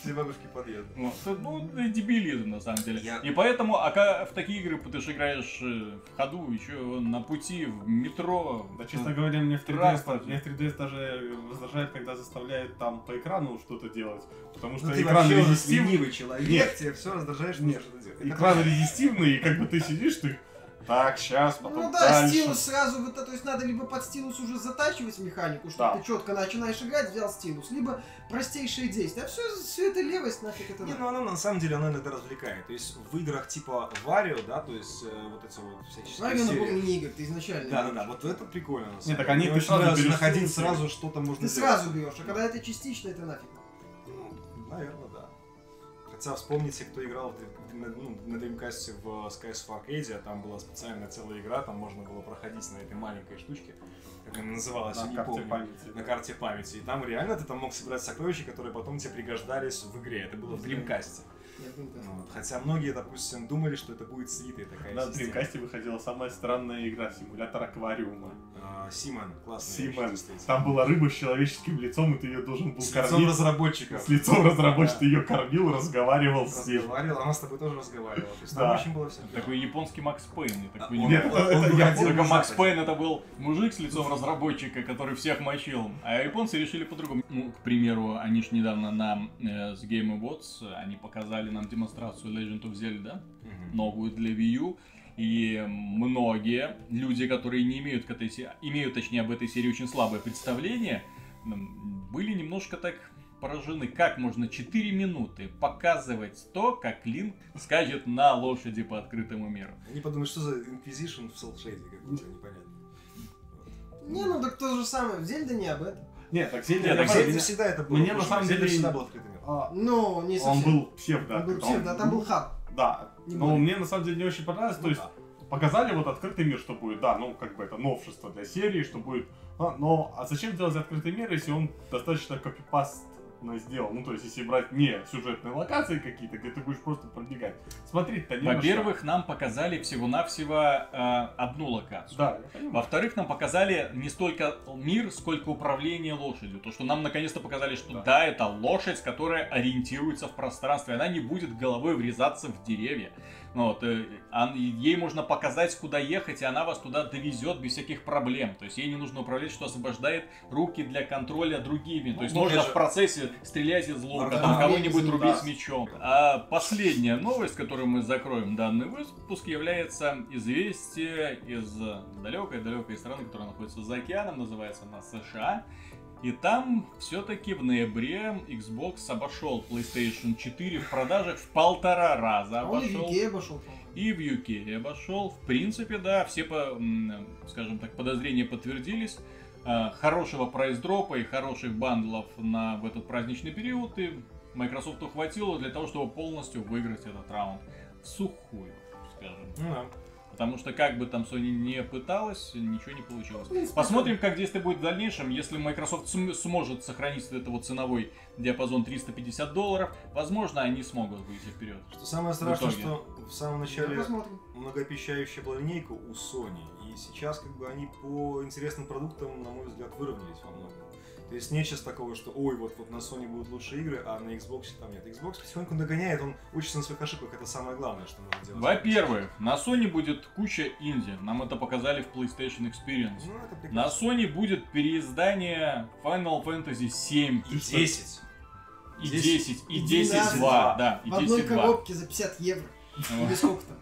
Все бабушки подъезда. Ну, это дебилизм на самом деле. И поэтому, а в такие игры ты же играешь э, в ходу, еще на пути, в метро. Да, честно говоря, мне в 3DS, Транспорт. мне в 3DS даже раздражает, когда заставляют там по экрану что-то делать. Потому что Ну ты экран резистивный. ленивый человек, тебе все раздражаешь, мне что-то делать. Экран резистивный, и как бы ты сидишь, ты так, сейчас, потом Ну да, дальше. стилус сразу, вот это, то есть надо либо под стилус уже затачивать механику, чтобы Да. ты четко начинаешь играть, взял стилус, либо простейшие действия. А все, все это левость нафиг это Не, надо. ну она на самом деле она иногда развлекает. То есть в играх типа Варио, да, то есть э, вот эти вот всяческие на серии. мини-игр, ты изначально. Да, да, да, вот это прикольно. на самом Не, так они- ты сразу берешь находить сразу что-то можно Ты сделать. сразу берешь, а когда это частично, это нафиг. Ну, наверное, да. Хотя вспомните, кто играл в на, ну, на Dreamcast в Skies of Arcadia, там была специальная целая игра, там можно было проходить на этой маленькой штучке, как она называлась, я на не карте помню. памяти. на карте памяти. И там реально ты там мог собирать сокровища, которые потом тебе пригождались в игре. Это было в Dreamcast. Вот. Хотя многие, допустим, думали, что это будет слитая такая На система. Dreamcast выходила самая странная игра, симулятор аквариума. А, Симон, классная Симон. Там была рыба с человеческим лицом, и ты ее должен был С лицом кормить. разработчиков. С лицом разработчика Да. ты ее кормил, разговаривал с ним. Разговаривал, она с тобой тоже разговаривала. То есть Да. там очень было все. Такой японский Макс Пейн, я так А, понимаю. Только Макс. Пейн это был мужик с лицом разработчика, который всех мочил. А японцы решили по-другому. Ну, к примеру, они ж недавно на э, с Game Awards, они показали нам демонстрацию Legend of Zelda, Мгм. новую для Wii U. И многие люди, которые не имеют к этой се- имеют, точнее, об этой серии очень слабое представление, были немножко так поражены, как можно 4 минуты показывать то, как Линк скачет на лошади по открытому миру. Они подумают, что за Inquisition в Селшейде какой-то непонятно. Не, ну так то же самое, в Зельде не об этом. Нет, так Зельда... Нет, так Зельда всегда это было. мне на самом деле- всегда был открытый мир. Ну, не Он совсем. был псевдо. Он был псевдо, там был хаб. Да. Но мне на самом деле не очень понравилось. То Ну есть да. показали вот открытый мир, что будет, да, ну как бы это новшество для серии, что будет. а, но а зачем делать открытый мир, если он достаточно копипастно сделал? Ну то есть если брать не сюжетные локации какие-то, где ты будешь просто пробегать. Смотреть-то не на. Во-первых, нам показали всего-навсего э, одну локацию. Да. Во-вторых, нам показали не столько мир, сколько управление лошадью. То, что нам наконец-то показали, что Да. да, это лошадь, которая ориентируется в пространстве. Она не будет головой врезаться в деревья. Ну Вот, э, ей можно показать, куда ехать, и она вас туда довезет без всяких проблем. То есть ей не нужно управлять, что освобождает руки для контроля другими. То есть Ну, можно же, в процессе стрелять из лука, там кого-нибудь рубить мечом. А последняя новость, которую мы закроем данный выпуск, является известие из далекой-далекой страны, которая находится за океаном, называется она США. И там все-таки в ноябре Xbox обошел PlayStation 4 в продажах в полтора раза А он и в обошел. UK обошел. И в UK обошел. В принципе, да, все, по, скажем так, подозрения подтвердились. э, хорошего прайс-дропа и хороших бандлов на в этот праздничный период, и Microsoft хватило для того, чтобы полностью выиграть этот раунд в сухую, скажем. Ну да. Потому что как бы там Sony не пыталась, ничего не получилось. Посмотрим, как действие будет в дальнейшем. Если Microsoft см- сможет сохранить вот это вот ценовой диапазон 350 долларов, возможно, они смогут выйти вперед. Что самое страшное, что в самом Ну, начале посмотрим. многообещающая была линейка у Sony, и сейчас как бы они по интересным продуктам, на мой взгляд, выровнялись во многом. То есть нет сейчас такого, что ой, вот, вот на Sony будут лучшие игры, а на Xbox там нет. Xbox потихоньку догоняет, он учится на своих ошибках, это самое главное, что нужно делать. Во-первых, на Sony будет куча инди. Нам это показали в PlayStation Experience. ну, это На. Sony будет переиздание Final Fantasy 7 И 10. и 10, 10, и и 10 12. 2, да, и В одной 10 2. коробке за 50 евро. Или сколько там?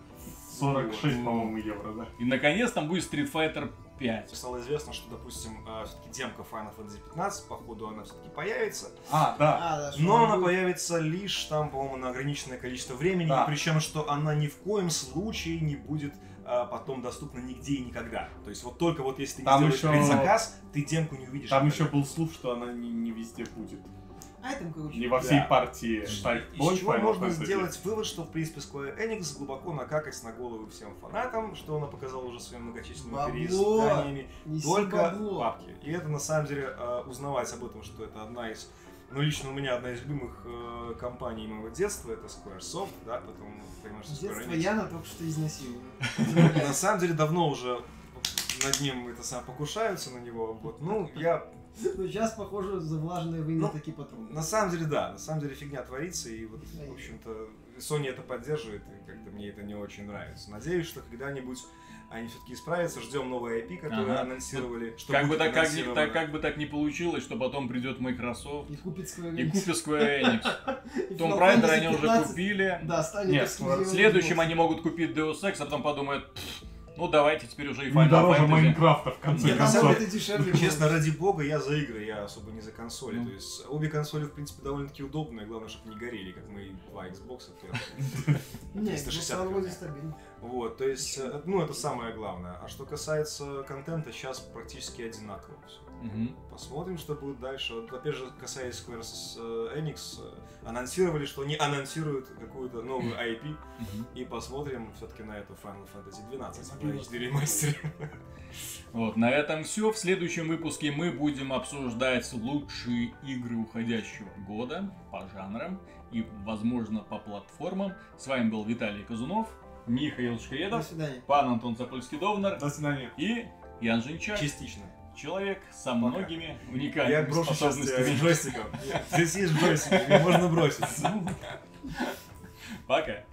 46, по-моему, евро, да. И наконец там будет Street Fighter 5. Стало известно, что, допустим, все-таки демка Final Fantasy 15, походу, она все-таки появится. А, да. А, да, Но он она будет. появится лишь там, по-моему, на ограниченное количество времени, Да. причем, что она ни в коем случае не будет а, потом доступна нигде и никогда. То есть вот только вот если ты не Там сделаешь еще- предзаказ, ты демку не увидишь. Там никогда. еще был слух, что она не, не везде будет. А там, короче. Не во всей Да. партии Из Type чего можно сделать вывод, что в принципе Square Enix глубоко накакать на голову всем фанатам, что она показала уже своими многочисленными Бабло! переизданиями. Неси Только бабло. папки. И это на самом деле э, узнавать об этом, что это одна из, ну лично у меня одна из любимых э, компаний моего детства, это Squaresoft, да, потом понимаешь, что Square Детство Enix. Яна только что изнасиловали. На самом деле давно уже над ним это сам покушаются на него. Вот. Ну, я Ну, сейчас, похоже, завлаженное время Ну, такие патроны. на самом деле, да, на самом деле фигня творится, и вот, в общем-то, Sony это поддерживает, и как-то мне это не очень нравится. Надеюсь, что когда-нибудь они все-таки исправятся, ждем новый IP, который Ага. анонсировали. Что Как бы, так, как, так, как бы так не получилось, что потом придет Microsoft И купит Square и Enix. купит Square Enix. И Raider Fantasy они уже 15, купили. Да, станет Нет, эксклюзивом В следующем Xbox. они могут купить Deus Ex, а потом подумают, «Пф, ну давайте теперь уже и Не Final дороже Fantasy. Майнкрафта, в конце Нет, концов. это дешевле. будет. Честно, ради бога, я за игры, я особо не за консоли. Ну. То есть обе консоли, в принципе, довольно-таки удобные, главное, чтобы не горели, как мои два Xbox. первых. Не, 360 Xbox One вроде мне. стабильно. Вот, то есть, э, ну, это самое главное. А что касается контента, сейчас практически одинаково все. Мгм. Посмотрим, что будет дальше. Вот, опять же, касаясь Square э, Enix, э, анонсировали, что они анонсируют какую-то новую IP, Мгм. и посмотрим все-таки на эту Final Fantasy 12 в Посмотрим. HD ремастере. Вот, на этом все. В следующем выпуске мы будем обсуждать лучшие игры уходящего года по жанрам и, возможно, по платформам. С вами был Виталий Казунов, Михаил До Шкредов, свидания. пан Антон Запольский-Довнер До свидания. и Ян Женчак. Частично. Человек со Пока. многими Я уникальными брошу сейчас способностями. джойстиком. Здесь есть джойстик, можно бросить. Пока.